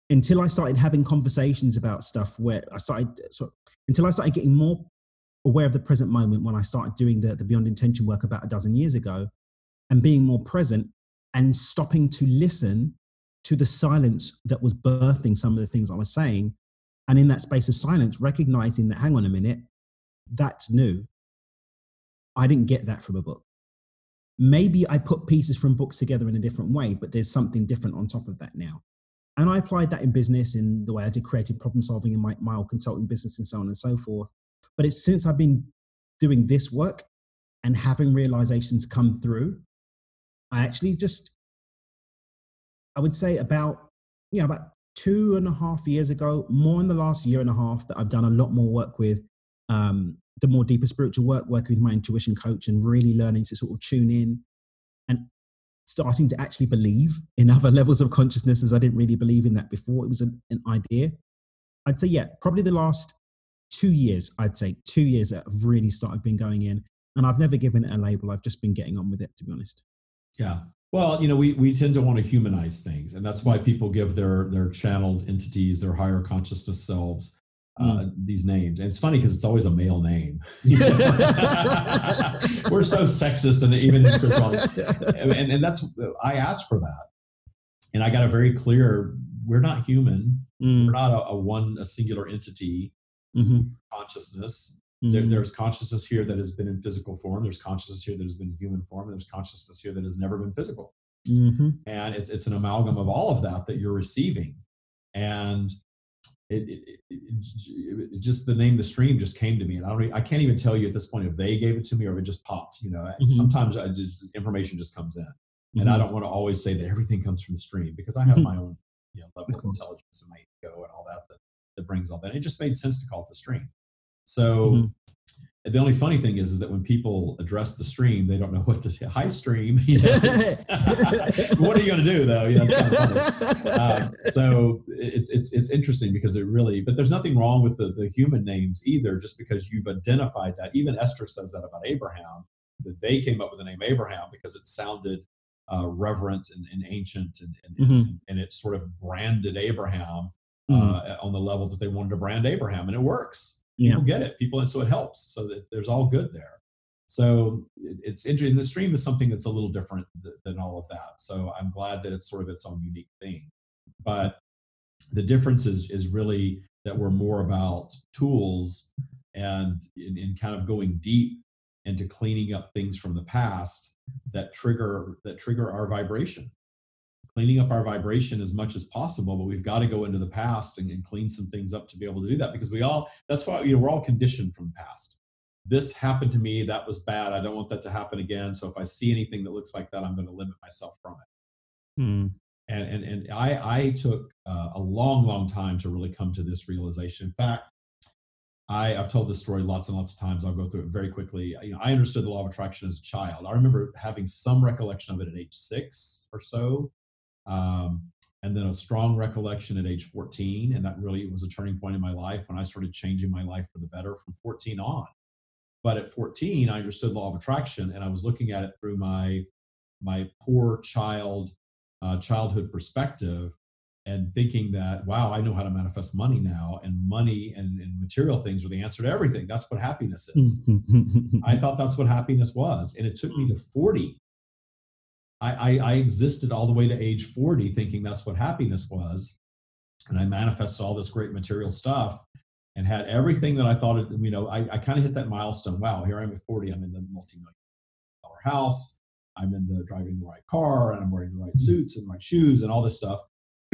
until I started having conversations about stuff where I started, so, until I started getting more aware of the present moment when I started doing the, the Beyond Intention work about a dozen years ago and being more present and stopping to listen to the silence that was birthing some of the things I was saying. And in that space of silence, recognizing that, hang on a minute, that's new. I didn't get that from a book. Maybe I put pieces from books together in a different way, but there's something different on top of that now. And I applied that in business in the way I did creative problem solving in my, my old consulting business and so on and so forth. But it's since I've been doing this work and having realizations come through, I actually just, I would say about, yeah, about two and a half years ago, more in the last year and a half, that I've done a lot more work with um, the more deeper spiritual work, working with my intuition coach and really learning to sort of tune in starting to actually believe in other <laughs> levels of consciousness as I didn't really believe in that before. It was an, an idea. I'd say, yeah, probably the last two years, I'd say two years that have really started been going in. And I've never given it a label. I've just been getting on with it, to be honest. Yeah. Well, you know, we, we tend to want to humanize things. And that's why people give their, their channeled entities, their higher consciousness selves, uh, mm. these names. And it's funny because it's always a male name. <laughs> We're so sexist and even in. <laughs> And, and that's, I asked for that. And I got a very clear, we're not human. Mm. We're not a, a, one, a singular entity mm-hmm. consciousness. Mm-hmm. There, there's consciousness here that has been in physical form. There's consciousness here that has been in human form. And there's consciousness here that has never been physical. Mm-hmm. And it's, it's an amalgam of all of that that you're receiving. And it, it, it, just the name the stream just came to me and i don't i can't even tell you at this point if they gave it to me or if it just popped you know mm-hmm. sometimes I just, information just comes in mm-hmm. and i mm-hmm. don't want to always say that everything comes from the stream because i have mm-hmm. my own you know level of, of intelligence and my ego and all that, that that brings all that it just made sense to call it the stream so the only funny thing is, is that when people address the stream, they don't know what to say. Hi, stream. <laughs> You know, <laughs> what are you going to do, though? You know, it's kind of funny. Uh, so it's it's it's interesting because it really. But there's nothing wrong with the the human names either. Just because you've identified that. Even Esther says that about Abraham. That they came up with the name Abraham because it sounded uh, reverent and, and ancient, and and, mm-hmm. and, and, it sort of branded Abraham mm-hmm. uh, on the level that they wanted to brand Abraham, and it works people yeah. get it. People and so it helps so that there's all good there. So it's interesting the stream is something that's a little different th- than all of that so i'm glad that it's sort of its own unique thing. But the difference is is really that we're more about tools and in, in kind of going deep into cleaning up things from the past that trigger that trigger our vibration cleaning up our vibration as much as possible but we've got to go into the past and, and, clean some things up to be able to do that because we all that's why you know we're all conditioned from the past this happened to me that was bad i don't want that to happen again so if i see anything that looks like that i'm going to limit myself from it hmm. and and, and i i took uh, a long long time to really come to this realization in fact I, I've told this story lots and lots of times. I'll go through it very quickly. You know, I understood the law of attraction as a child. I remember having some recollection of it at age six or so. Um, and then a strong recollection at age 14. And that really was a turning point in my life when I started changing my life for the better from 14 on. But at 14, I understood law of attraction and I was looking at it through my, my poor child, uh, childhood perspective and thinking that, wow, I know how to manifest money now, and money and, and material things are the answer to everything. That's what happiness is. <laughs> I thought that's what happiness was. And it took me to 40 I, I, I existed all the way to age 40 thinking that's what happiness was. And I manifested all this great material stuff. and had everything that I thought, it, you know, I, I kind of hit that milestone. Wow, here I am at 40. I'm in the multi-million dollar house. I'm in the driving the right car and I'm wearing the right mm-hmm. suits and right shoes and all this stuff.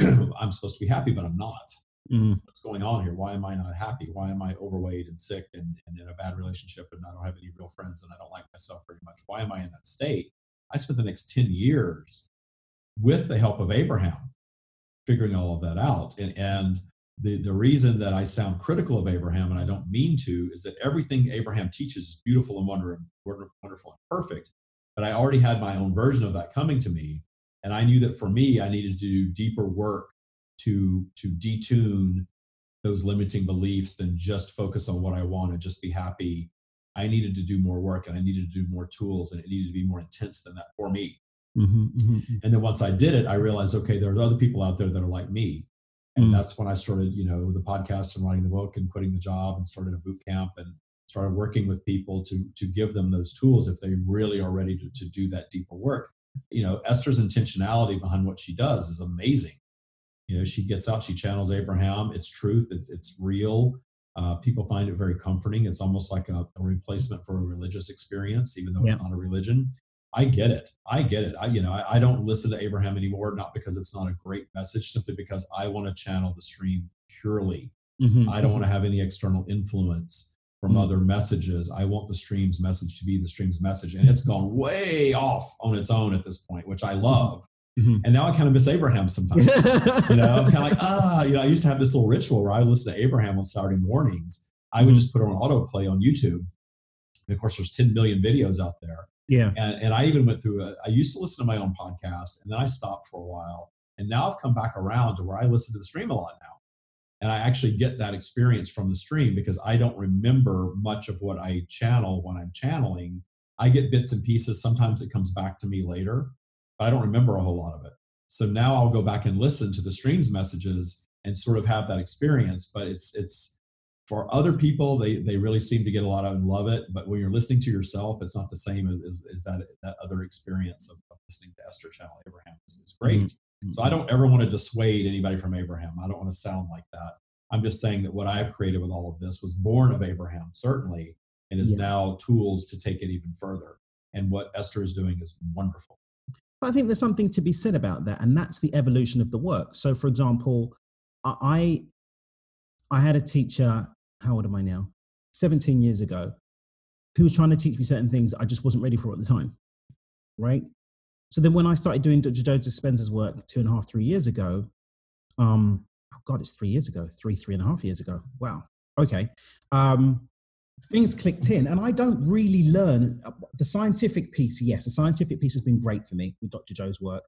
<clears throat> I'm supposed to be happy, but I'm not. Mm. What's going on here? Why am I not happy? Why am I overweight and sick and, and in a bad relationship and I don't have any real friends and I don't like myself very much? Why am I in that state? I spent the next 10 years with the help of Abraham figuring all of that out. And, and the, the reason that I sound critical of Abraham, and I don't mean to, is that everything Abraham teaches is beautiful and wonderful, wonderful and perfect. But I already had my own version of that coming to me. And I knew that for me, I needed to do deeper work to, to detune those limiting beliefs than just focus on what I want and just be happy. I needed to do more work and I needed to do more tools and it needed to be more intense than that for me. Mm-hmm, mm-hmm. mm-hmm. And then once I did it, I realized, okay, there are other people out there that are like me and mm. that's when i started you know the podcast and writing the book and quitting the job and started a boot camp and started working with people to to give them those tools if they really are ready to, to do that deeper work you know esther's intentionality behind what she does is amazing you know she gets out she channels abraham it's truth it's it's real uh, people find it very comforting it's almost like a, a, replacement for a religious experience even though yeah. it's not a religion I get it. I get it. I, you know, I, I, don't listen to Abraham anymore, not because it's not a great message, simply because I want to channel the stream purely. Mm-hmm. I don't want to have any external influence from mm-hmm. other messages. I want the stream's message to be the stream's message. And it's gone way off on its own at this point, which I love. Mm-hmm. And now I kind of miss Abraham sometimes. <laughs> you know, I'm kind of like, ah, you know, I used to have this little ritual where I would listen to Abraham on Saturday mornings. I would mm-hmm. just put it on autoplay on YouTube. And of course, there's 10 million videos out there. Yeah. And, and I even went through, a, I used to listen to my own podcast and then I stopped for a while. And now I've come back around to where I listen to the stream a lot now. And I actually get that experience from the stream because I don't remember much of what I channel when I'm channeling. I get bits and pieces. Sometimes it comes back to me later, I don't remember a whole lot of it. So now I'll go back and listen to the streams messages and sort of have that experience. But it's it's for other people, they they really seem to get a lot of and love it. But when you're listening to yourself, it's not the same as, as, as that that other experience of, of, listening to Esther Channel Abraham. It's great. Mm-hmm. So I don't ever want to dissuade anybody from Abraham. I don't want to sound like that. I'm just saying that what I've created with all of this was born of Abraham, certainly, and is yeah. now tools to take it even further. And what Esther is doing is wonderful. But I think there's something to be said about that, and that's the evolution of the work. So, for example, I I had a teacher how old am I now? 17 years ago, who was trying to teach me certain things I just wasn't ready for at the time. Right. So then when I started doing Dr. Joe Dispenza's work two and a half, three years ago, um, oh God, it's three years ago, three, three and a half years ago. Wow. Okay. Um, things clicked in and I don't really learn uh, the scientific piece. Yes, the scientific piece has been great for me with Dr. Joe's work,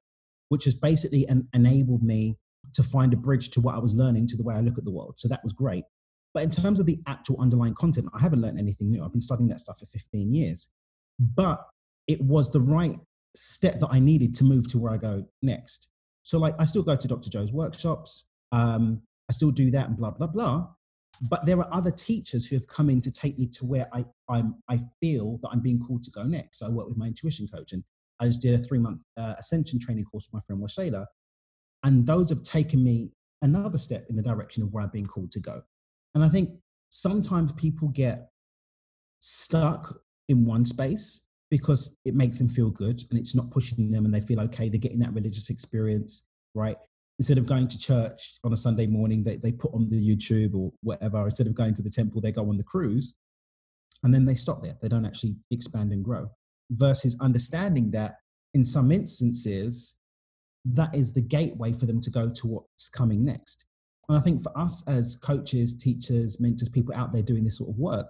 which has basically en- enabled me to find a bridge to what I was learning to the way I look at the world. So that was great. But in terms of the actual underlying content, I haven't learned anything new. I've been studying that stuff for 15 years. But it was the right step that I needed to move to where I go next. So, like, I still go to Dr. Joe's workshops. Um, I still do that and blah, blah, blah. But there are other teachers who have come in to take me to where I, I'm, I feel that I'm being called to go next. So I work with my intuition coach and I just did a three month uh, ascension training course with my friend Washayla. And those have taken me another step in the direction of where I'm being called to go. And I think sometimes people get stuck in one space because it makes them feel good and it's not pushing them and they feel okay, they're getting that religious experience, right? Instead of going to church on a Sunday morning, they, they put on the YouTube or whatever. Instead of going to the temple, they go on the cruise and then they stop there. They don't actually expand and grow. Versus understanding that in some instances, that is the gateway for them to go to what's coming next. And I think for us as coaches, teachers, mentors, people out there doing this sort of work,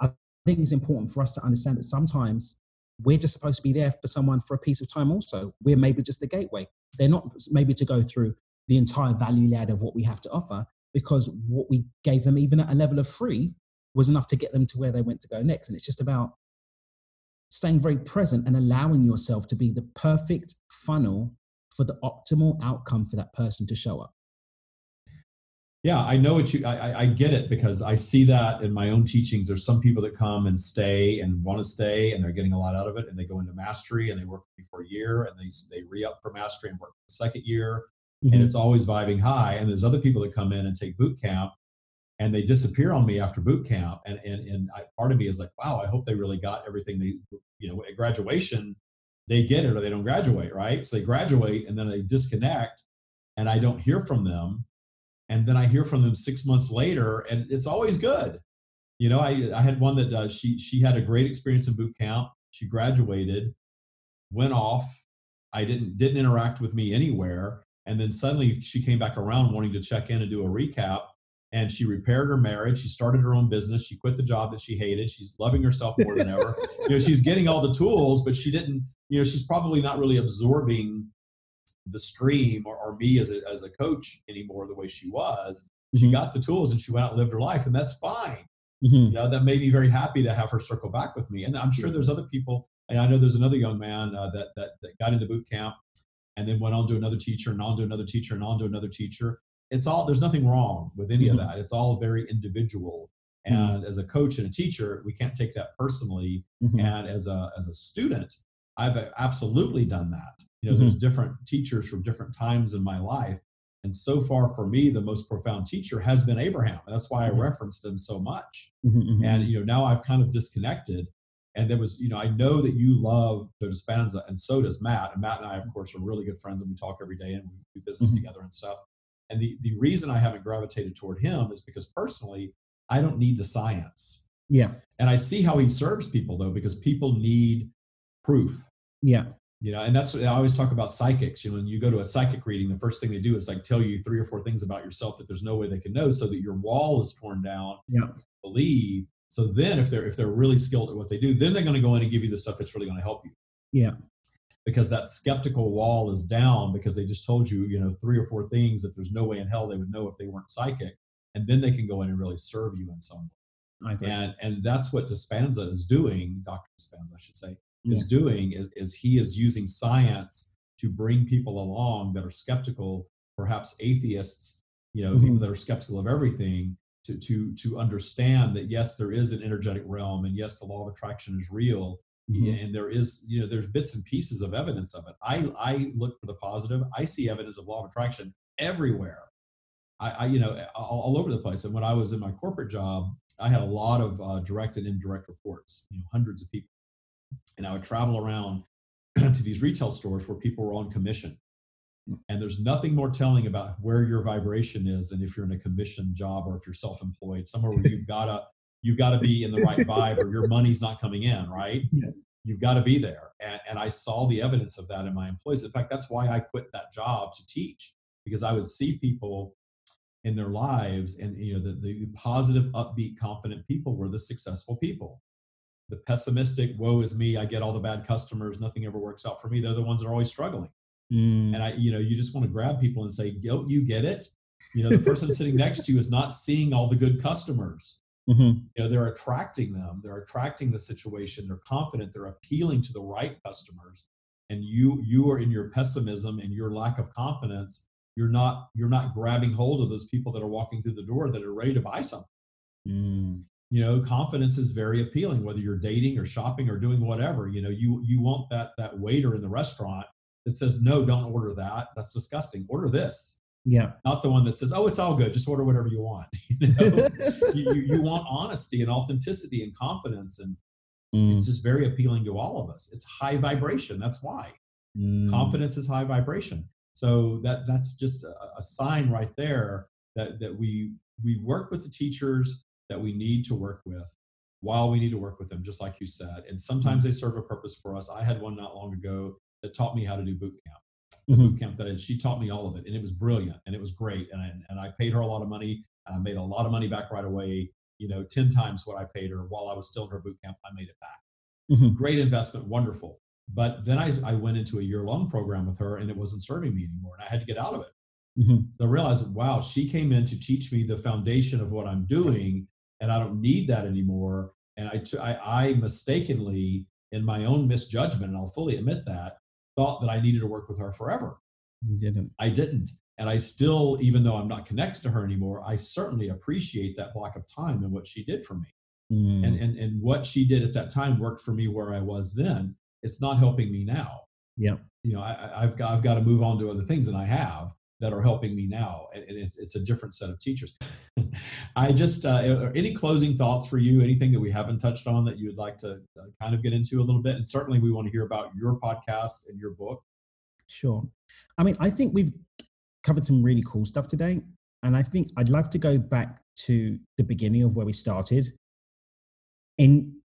I think it's important for us to understand that sometimes we're just supposed to be there for someone for a piece of time also. We're maybe just the gateway. They're not maybe to go through the entire value ladder of what we have to offer because what we gave them, even at a level of free, was enough to get them to where they went to go next. And it's just about staying very present and allowing yourself to be the perfect funnel for the optimal outcome for that person to show up. Yeah i know what you I, I get it because i see that in my own teachings. There's some people that come and stay and want to stay and they're getting a lot out of it and they go into mastery and they work for a year and they, they re-up for mastery and work the second year mm-hmm. and it's always vibing high and there's other people that come in and take boot camp and they disappear on me after boot camp. And and and I, part of me is like, wow, I hope they really got everything they you know at graduation they get it or they don't graduate, right? So they graduate and then they disconnect, and I don't hear from them, and then I hear from them six months later, and it's always good. You know, I I had one that uh, she she had a great experience in boot camp. She graduated, went off. I didn't didn't interact with me anywhere, and then suddenly she came back around wanting to check in and do a recap and she repaired her marriage. She started her own business. She quit the job that she hated. She's loving herself more than ever. you know, she's getting all the tools, but she didn't, you know, she's probably not really absorbing the stream or, or me as a, as a coach anymore the way she was. She mm-hmm. got the tools and she went out and lived her life, and that's fine. Mm-hmm. You know, that made me very happy to have her circle back with me. And I'm sure there's other people, and I know there's another young man uh, that, that, that got into boot camp and then went on to another teacher and on to another teacher and on to another teacher it's all there's nothing wrong with any mm-hmm. of that it's all very individual mm-hmm. and mm-hmm. as a coach and a teacher we can't take that personally mm-hmm. and as a as a student i've absolutely done that you know there's mm-hmm. different teachers from different times in my life and so far for me the most profound teacher has been abraham and that's why i mm-hmm. reference them so much and you know now i've kind of disconnected and there was you know i know that you love Joe Dispenza and so does matt and matt and i of course are really good friends and we talk every day and we do business mm-hmm. together and stuff and the, the reason I haven't gravitated toward him is because personally, I don't need the science. Yeah. And I see how he serves people though, because people need proof. Yeah. You know, and that's I always talk about psychics. You know, when you go to a psychic reading, the first thing they do is like tell you three or four things about yourself that there's no way they can know, so that your wall is torn down. Yeah. Believe. So then, if they're if they're really skilled at what they do, then they're going to go in and give you the stuff that's really going to help you. Yeah because that skeptical wall is down because they just told you, you know, three or four things that there's no way in hell they would know if they weren't psychic. And then they can go in and really serve you in some way. And and that's what Dispenza is doing, Dr. Dispenza, I should say, is yeah. doing is, is he is using science to bring people along that are skeptical, perhaps atheists, you know, mm-hmm. people that are skeptical of everything, to to to understand that yes, there is an energetic realm and yes, the law of attraction is real. Mm-hmm. and there is you know there's bits and pieces of evidence of it. I i look for the positive. I see evidence of law of attraction everywhere. I, I you know all, all, over the place. And when i was in my corporate job i had a lot of uh, direct and indirect reports you know hundreds of people and i would travel around <clears throat> to these retail stores where people were on commission. mm. Mm. and there's nothing more telling about where your vibration is than if you're in a commission job or if you're self-employed somewhere where you've got to you've got to be in the right vibe or your money's not coming in, right? <laughs> Yeah. You've got to be there. And, and I saw the evidence of that in my employees. In fact, that's why I quit that job to teach because I would see people in their lives and you know the, the positive upbeat confident people were the successful people the pessimistic woe is me i get all the bad customers nothing ever works out for me they're the ones that are always struggling mm. and i you know you just want to grab people and say don't you get it you know the person <laughs> sitting next to you is not seeing all the good customers Mm-hmm. You know, they're attracting them. They're attracting the situation. They're confident. They're appealing to the right customers. And you, you are in your pessimism and your lack of confidence. You're not, you're not grabbing hold of those people that are walking through the door that are ready to buy something. Mm. You know, confidence is very appealing. Whether you're dating or shopping or doing whatever, you know, you you want that that waiter in the restaurant that says, "No, don't order that. That's disgusting. Order this." Yeah. Not the one that says, oh, it's all good. Just order whatever you want. <laughs> you, know? <laughs> you, you, want honesty and authenticity and confidence. And mm. it's just very appealing to all of us. It's high vibration. That's why. Mm. Confidence is high vibration. So that that's just a, a sign right there that, that we we work with the teachers that we need to work with while we need to work with them, just like you said. And sometimes mm. they serve a purpose for us. I had one not long ago that taught me how to do boot camp mm-hmm. boot camp that I, she taught me all of it and it was brilliant and it was great and I, and I paid her a lot of money and I made a lot of money back right away you know 10 times what I paid her while I was still in her boot camp I made it back mm-hmm. great investment wonderful but then I, I went into a year long program with her and it wasn't serving me anymore and I had to get out of it mm-hmm. so I realized wow she came in to teach me the foundation of what I'm doing and I don't need that anymore and I, t- I, I mistakenly in my own misjudgment and I'll fully admit that thought that I needed to work with her forever. You didn't. I didn't. And I still, even though I'm not connected to her anymore, I certainly appreciate that block of time and what she did for me. Mm. And, and, and what she did at that time worked for me where I was then. It's not helping me now. Yeah. You know, I, have got, I've got to move on to other things and I have that are helping me now and it's, it's a different set of teachers. <laughs> I just uh, any closing thoughts for you? Anything that we haven't touched on that you would like to uh, kind of get into a little bit? And certainly we want to hear about your podcast and your book. Sure. I mean i think we've covered some really cool stuff today and i think i'd love to go back to the beginning of where we started in,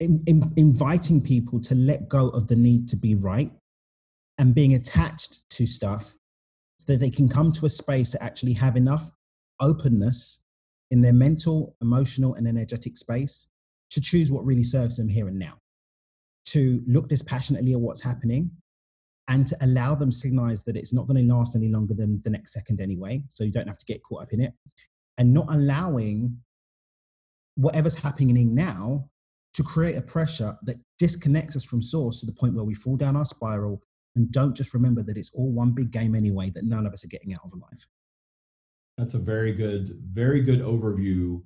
in, in inviting people to let go of the need to be right and being attached to stuff so that they can come to a space to actually have enough openness in their mental, emotional, and energetic space to choose what really serves them here and now, to look dispassionately at what's happening and to allow them to recognize that it's not going to last any longer than the next second anyway. So you don't have to get caught up in it. And not allowing whatever's happening now to create a pressure that disconnects us from source to the point where we fall down our spiral and don't just remember that it's all one big game anyway that none of us are getting out of life. That's a very good, very good overview,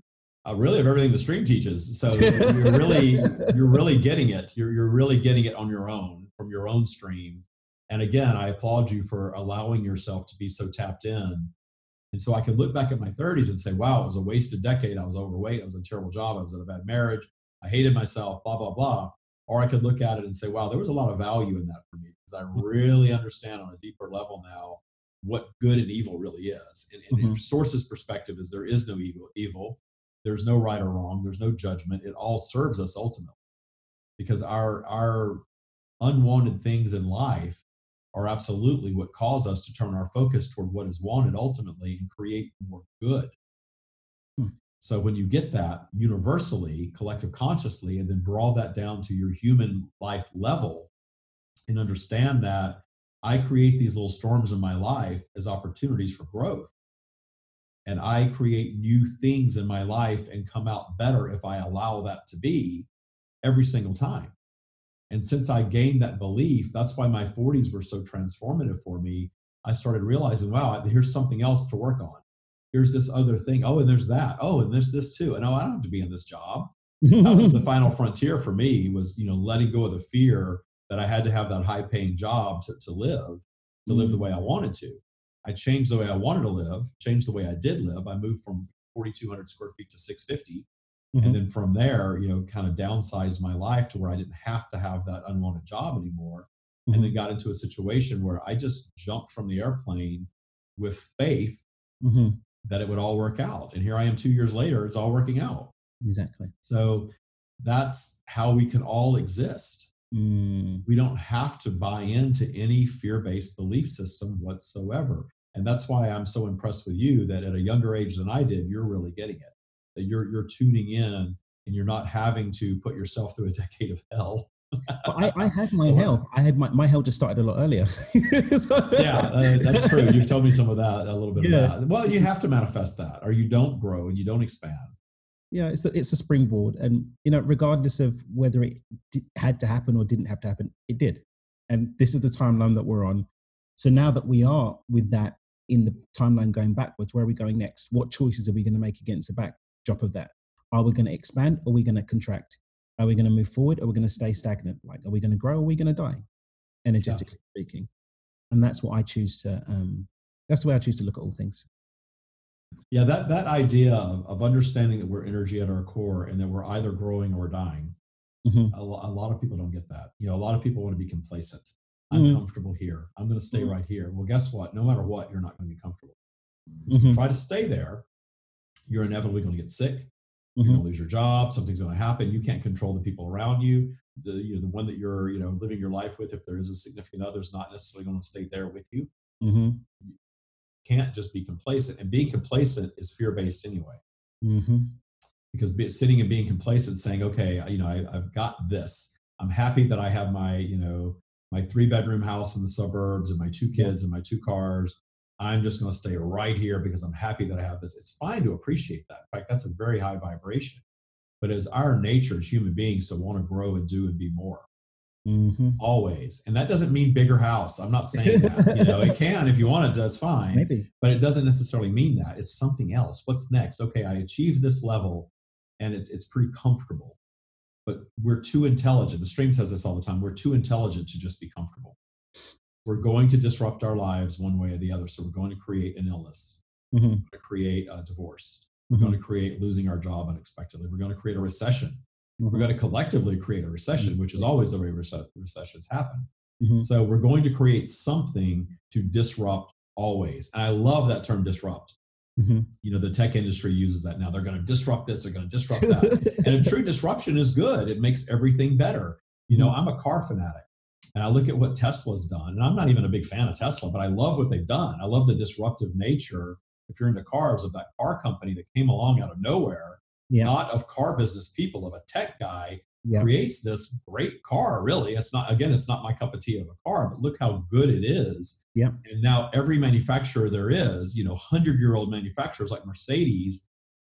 uh, really of everything the stream teaches. So <laughs> you're really, you're really getting it. You're you're really getting it on your own from your own stream. And again, I applaud you for allowing yourself to be so tapped in. And so I could look back at my 30s and say, wow, it was a wasted decade. I was overweight. I was in a terrible job. I was in a bad marriage. I hated myself, blah, blah, blah. Or I could look at it and say, wow, there was a lot of value in that for me because I really understand on a deeper level now what good and evil really is. And, and mm-hmm. source's perspective is there is no evil, evil. There's no right or wrong. There's no judgment. It all serves us ultimately because our our unwanted things in life are absolutely what cause us to turn our focus toward what is wanted ultimately and create more good. Hmm. So when you get that universally, collective consciously, and then draw that down to your human life level and understand that I create these little storms in my life as opportunities for growth. And I create new things in my life and come out better if I allow that to be every single time. And since I gained that belief, that's why my 40s were so transformative for me. I started realizing, wow, here's something else to work on here's this other thing. Oh, and there's that. Oh, and there's this too. And oh, I don't have to be in this job. that was the <laughs> final frontier for me was, you know, letting go of the fear that I had to have that high paying job to, to live, to live the way I wanted to. I changed the way I wanted to live, changed the way I did live. I moved from 4,200 square feet to 650. Mm-hmm. And then from there, you know, kind of downsized my life to where I didn't have to have that unwanted job anymore. Mm-hmm. And then got into a situation where I just jumped from the airplane with faith mm-hmm that it would all work out. And here I am two years later, it's all working out. Exactly. So that's how we can all exist. Mm. We don't have to buy into any fear based belief system whatsoever. And that's why I'm so impressed with you that at a younger age than I did, you're really getting it. That you're you're tuning in and you're not having to put yourself through a <laughs> decade of hell I, I, had my <laughs> hell. I had my, my hell just started a lot earlier. <laughs> so, yeah, uh, that's true. You've told me some of that, a little bit yeah. of that. Well, you have to manifest that, or you don't grow and you don't expand. Yeah, it's the, it's a springboard, and you know, regardless of whether it d- had to happen or didn't have to happen, it did. And this is the timeline that we're on. So now that we are with that in the timeline going backwards, where are we going next? What choices are we going to make against the backdrop of that? Are we going to expand or are we going to contract? Are we going to move forward? Or are we going to stay stagnant? Like, are we going to grow? Or are we going to die? Energetically yeah. speaking, and that's what I choose to. Um, that's the way I choose to look at all things. Yeah, that that idea of, of understanding that we're energy at our core and that we're either growing or dying. Mm-hmm. A, a, lot of people don't get that. You know, a lot of people want to be complacent. I'm mm-hmm. comfortable here. I'm going to stay mm-hmm. right here. Well, guess what? No matter what, you're not going to be comfortable. So mm-hmm. try to stay there, you're inevitably going to get sick. You're mm-hmm. going to lose your job. Something's going to happen. You can't control the people around you. The you know the one that you're you know living your life with, if there is a significant other, is not necessarily going to stay there with you. Mm-hmm. Can't just be complacent, and being complacent is fear based anyway. Mm-hmm. Because be, sitting and being complacent, saying, "Okay, you know, I, I've got this. I'm happy that I have my you know my three bedroom house in the suburbs and my two kids and my two cars I'm just going to stay right here because I'm happy that I have this. It's fine to appreciate that. In fact, that's a very high vibration. But as our nature as human beings to want to grow and do and be more. Mm-hmm. Always. And that doesn't mean bigger house. I'm not saying that. <laughs> you know, it can if you want it, that's fine. Maybe. But it doesn't necessarily mean that. It's something else. What's next? Okay, I achieved this level and it's it's pretty comfortable. But we're too intelligent. The stream says this all the time. We're too intelligent to just be comfortable. we're going to disrupt our lives one way or the other. So we're going to create an illness, Mhm. we're going to create a divorce, we're going to create losing our job unexpectedly, we're going to create a recession. We're going to collectively create a recession, which is always the way recessions happen. Mhm. So we're going to create something to disrupt always. And I love that term disrupt. Mhm. You know, the tech industry uses that now. They're going to disrupt this, they're going to disrupt that. <laughs> and a true disruption is good. It makes everything better. You know, I'm a car fanatic. And I look at what Tesla's done. And I'm not even a big fan of Tesla, but I love what they've done. I love the disruptive nature, if you're into cars, of that car company that came along out of nowhere, Yeah. not of car business people, of a tech guy Yeah. creates this great car really it's not again it's not my cup of tea of a car but look how good it is Yeah. and now every manufacturer there is you know 100 year old manufacturers like mercedes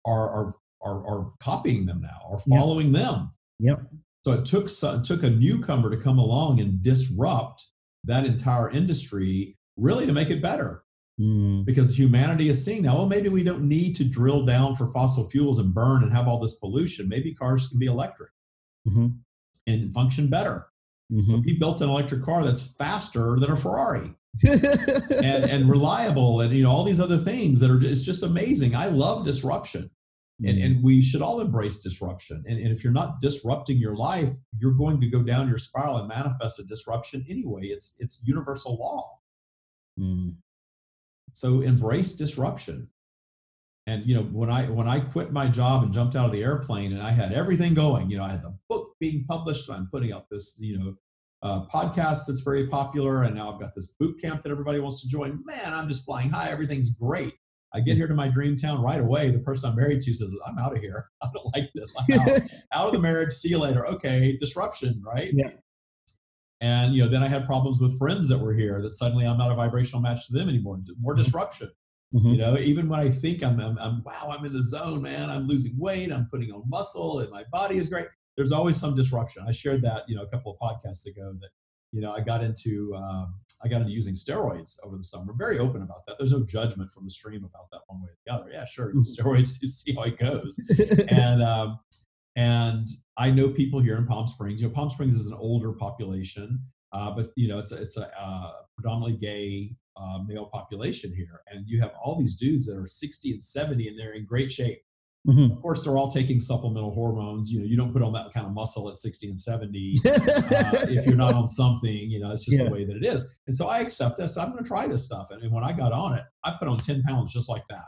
are are are, are copying them now are Yeah. following them Yep. so it took it took a newcomer to come along and disrupt that entire industry really to make it better Mm. because humanity is seeing now well maybe we don't need to drill down for fossil fuels and burn and have all this pollution maybe cars can be electric Mhm. and function better So Mhm. he built an electric car that's faster than a Ferrari <laughs> and, and reliable and you know all these other things that are it's just amazing. I love disruption. And, Mm. and we should all embrace disruption. And, and if you're not disrupting your life, you're going to go down your spiral and manifest a disruption anyway. It's it's universal law. Mm. So embrace disruption. And you know, when I when I quit my job and jumped out of the airplane and I had everything going, you know, I had the book being published, I'm putting out this, you know, uh, podcast that's very popular, and now I've got this boot camp that everybody wants to join. Man, I'm just flying high. Everything's great. I get here to my dream town right away. The person I'm married to says, "I'm out of here. <laughs> I don't like this. I'm out, <laughs> out of the marriage. See you later." Okay, disruption, right? Yeah. And you know, then I had problems with friends that were here that suddenly I'm not a vibrational match to them anymore. More Mhm. disruption. Mhm. You know, even when I think I'm, I'm, I'm, wow, I'm in the zone, man. I'm losing weight. I'm putting on muscle, and my body is great. There's always some disruption. I shared that, you know, a couple of podcasts ago that, you know, I got into, um, I got into using steroids over the summer. Very open about that. There's no judgment from the stream about that one way or the other. Yeah, sure, use steroids <laughs> to see how it goes. <laughs> And um, and I know people here in Palm Springs. You know, Palm Springs is an older population, uh, but you know, it's a, it's a uh, predominantly gay uh, male population here, and you have all these dudes that are 60 and 70, and they're in great shape. Mhm. Of course, they're all taking supplemental hormones. You know, you don't put on that kind of muscle at 60 and 70 <laughs> uh, if you're not on something. You know, it's just Yeah. the way that it is. And so I accept this. I'm going to try this stuff. And, and when I got on it, I put on 10 pounds just like that.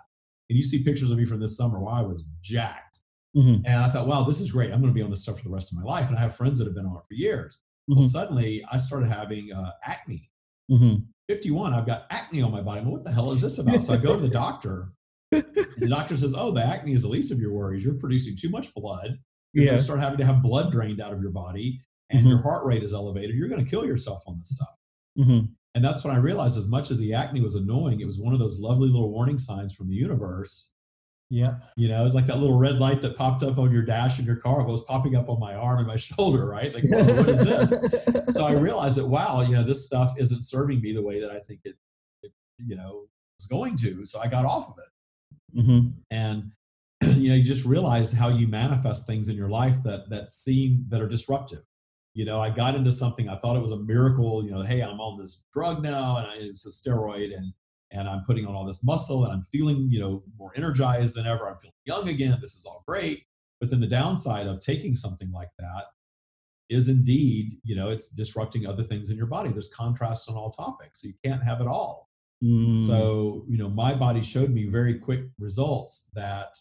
And you see pictures of me from this summer where I was jacked. Mhm. And I thought, wow, this is great. I'm going to be on this stuff for the rest of my life. And I have friends that have been on it for years. Well, Mhm. suddenly I started having uh, acne. Mhm. 51, I've got acne on my body. I'm, what the hell is this about? So I go to the doctor. the <laughs> doctor says, oh, the acne is the least of your worries. You're producing too much blood. You're Yeah. going to start having to have blood drained out of your body, and your heart rate is elevated. You're going to kill yourself on this stuff. Mhm. And that's when I realized, as much as the acne was annoying, it was one of those lovely little warning signs from the universe Yeah. You know, it's like that little red light that popped up on your dash in your car was popping up on my arm and my <laughs> shoulder, right? Like, whoa, what is this? So I <laughs> realized that, wow, you know, this stuff isn't serving me the way that I think it, it you know, was going to. So I got off of it. Mhm. And, <clears throat> you know, you just realize how you manifest things in your life that, that seem, that are disruptive. You know, I got into something, I thought it was a miracle, you know, hey, I'm on this drug now and I, it's a steroid and, and I'm putting on all this muscle and I'm feeling, you know, more energized than ever. I'm feeling young again. This is all great. But then the downside of taking something like that is indeed, you know, it's disrupting other things in your body. There's contrast on all topics. So you can't have it all. Mm. So, you know, my body showed me very quick results that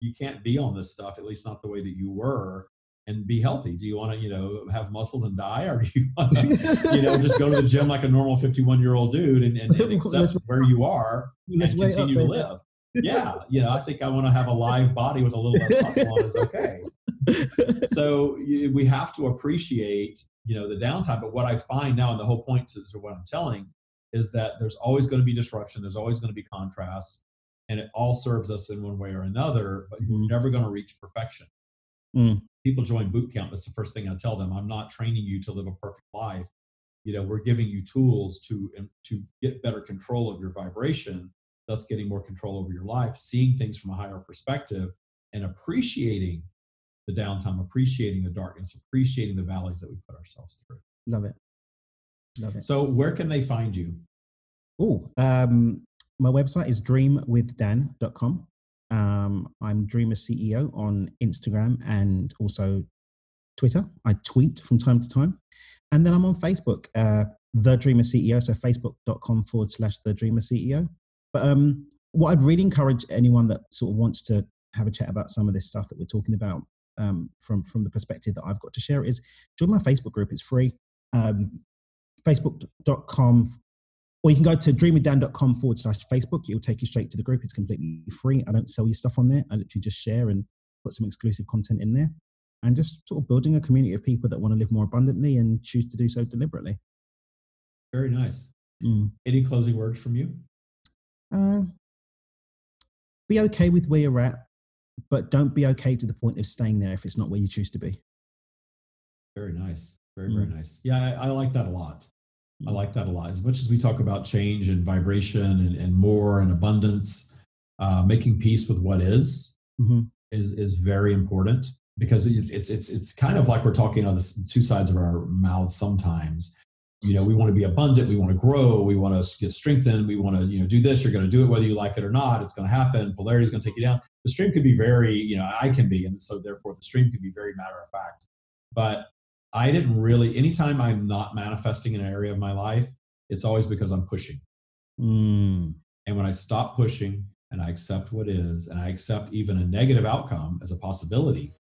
you can't be on this stuff, at least not the way that you were, and be healthy. Do you want to, you know, have muscles and die, or do you <laughs> want to, you know, just go to the gym like a normal 51 year old dude and, and, and <laughs> accept where you are <laughs> and continue to live? Yeah, you know, I think I want to have a live body with a little less muscle on is okay. So we have to appreciate, you know, the downtime. But what I find now, and the whole point to, to what I'm telling, is that there's always going to be disruption. There's always going to be contrast, and it all serves us in one way or another. But you're Mhm. never going to reach perfection. Mm. People join boot camp. That's the first thing I tell them. I'm not training you to live a perfect life. You know, we're giving you tools to to get better control of your vibration, thus getting more control over your life, seeing things from a higher perspective, and appreciating the downtime, appreciating the darkness, appreciating the valleys that we put ourselves through. Love it. Love it. So, where can they find you? Oh, um, my website is dreamwithdan.com. Um, I'm Dreamer CEO on Instagram and also Twitter. I tweet from time to time. And then I'm on Facebook, uh, The Dreamer CEO. So facebook.com forward slash The Dreamer CEO. But um, what I'd really encourage anyone that sort of wants to have a chat about some of this stuff that we're talking about um, from, from the perspective that I've got to share is join my Facebook group. It's free. Um, facebook.com or you can go to dreamwithdan.com forward slash Facebook. It will take you straight to the group. It's completely free. I don't sell you stuff on there. I literally just share and put some exclusive content in there and just sort of building a community of people that want to live more abundantly and choose to do so deliberately. Very nice. Mm. Any closing words from you? Uh, be okay with where you're at, but don't be okay to the point of staying there if it's not where you choose to be. Very nice. Very, very Mm. nice. Yeah, I, I like that a lot. I like that a lot. As much as we talk about change and vibration and, and more and abundance, uh, making peace with what is Mhm. is is very important because it's it's it's it's kind of like we're talking on the two sides of our mouths sometimes. You know, we want to be abundant, we want to grow, we want to get strengthened, we want to you know do this. You're going to do it whether you like it or not. It's going to happen. Polarity is going to take you down. The stream could be very you know I can be, and so therefore the stream can be very matter of fact. But I didn't really, anytime I'm not manifesting in an area of my life, it's always because I'm pushing. Mm. And when I stop pushing and I accept what is, and I accept even a negative outcome as a possibility,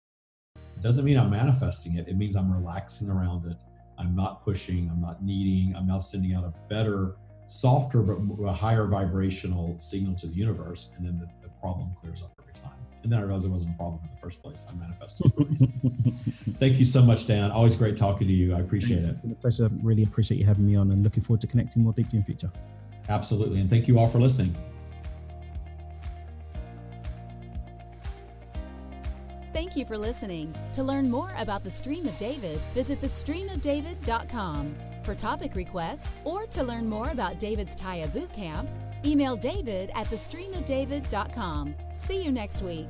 it doesn't mean I'm manifesting it. It means I'm relaxing around it. I'm not pushing, I'm not needing, I'm now sending out a better, softer, but a higher vibrational signal to the universe. And then the, the problem clears up every time. And then I realized it wasn't a problem in the first place. I manifested for. <laughs> Thank you so much, Dan. Always great talking to you. I appreciate Thanks. it. It's been a pleasure. Really appreciate you having me on and looking forward to connecting more deeply in the future. Absolutely. And thank you all for listening. Thank you for listening. To learn more about the Stream of David, visit thestreamofdavid.com. For topic requests or to learn more about David's Taya Bootcamp, email david at thestreamofdavid.com. See you next week.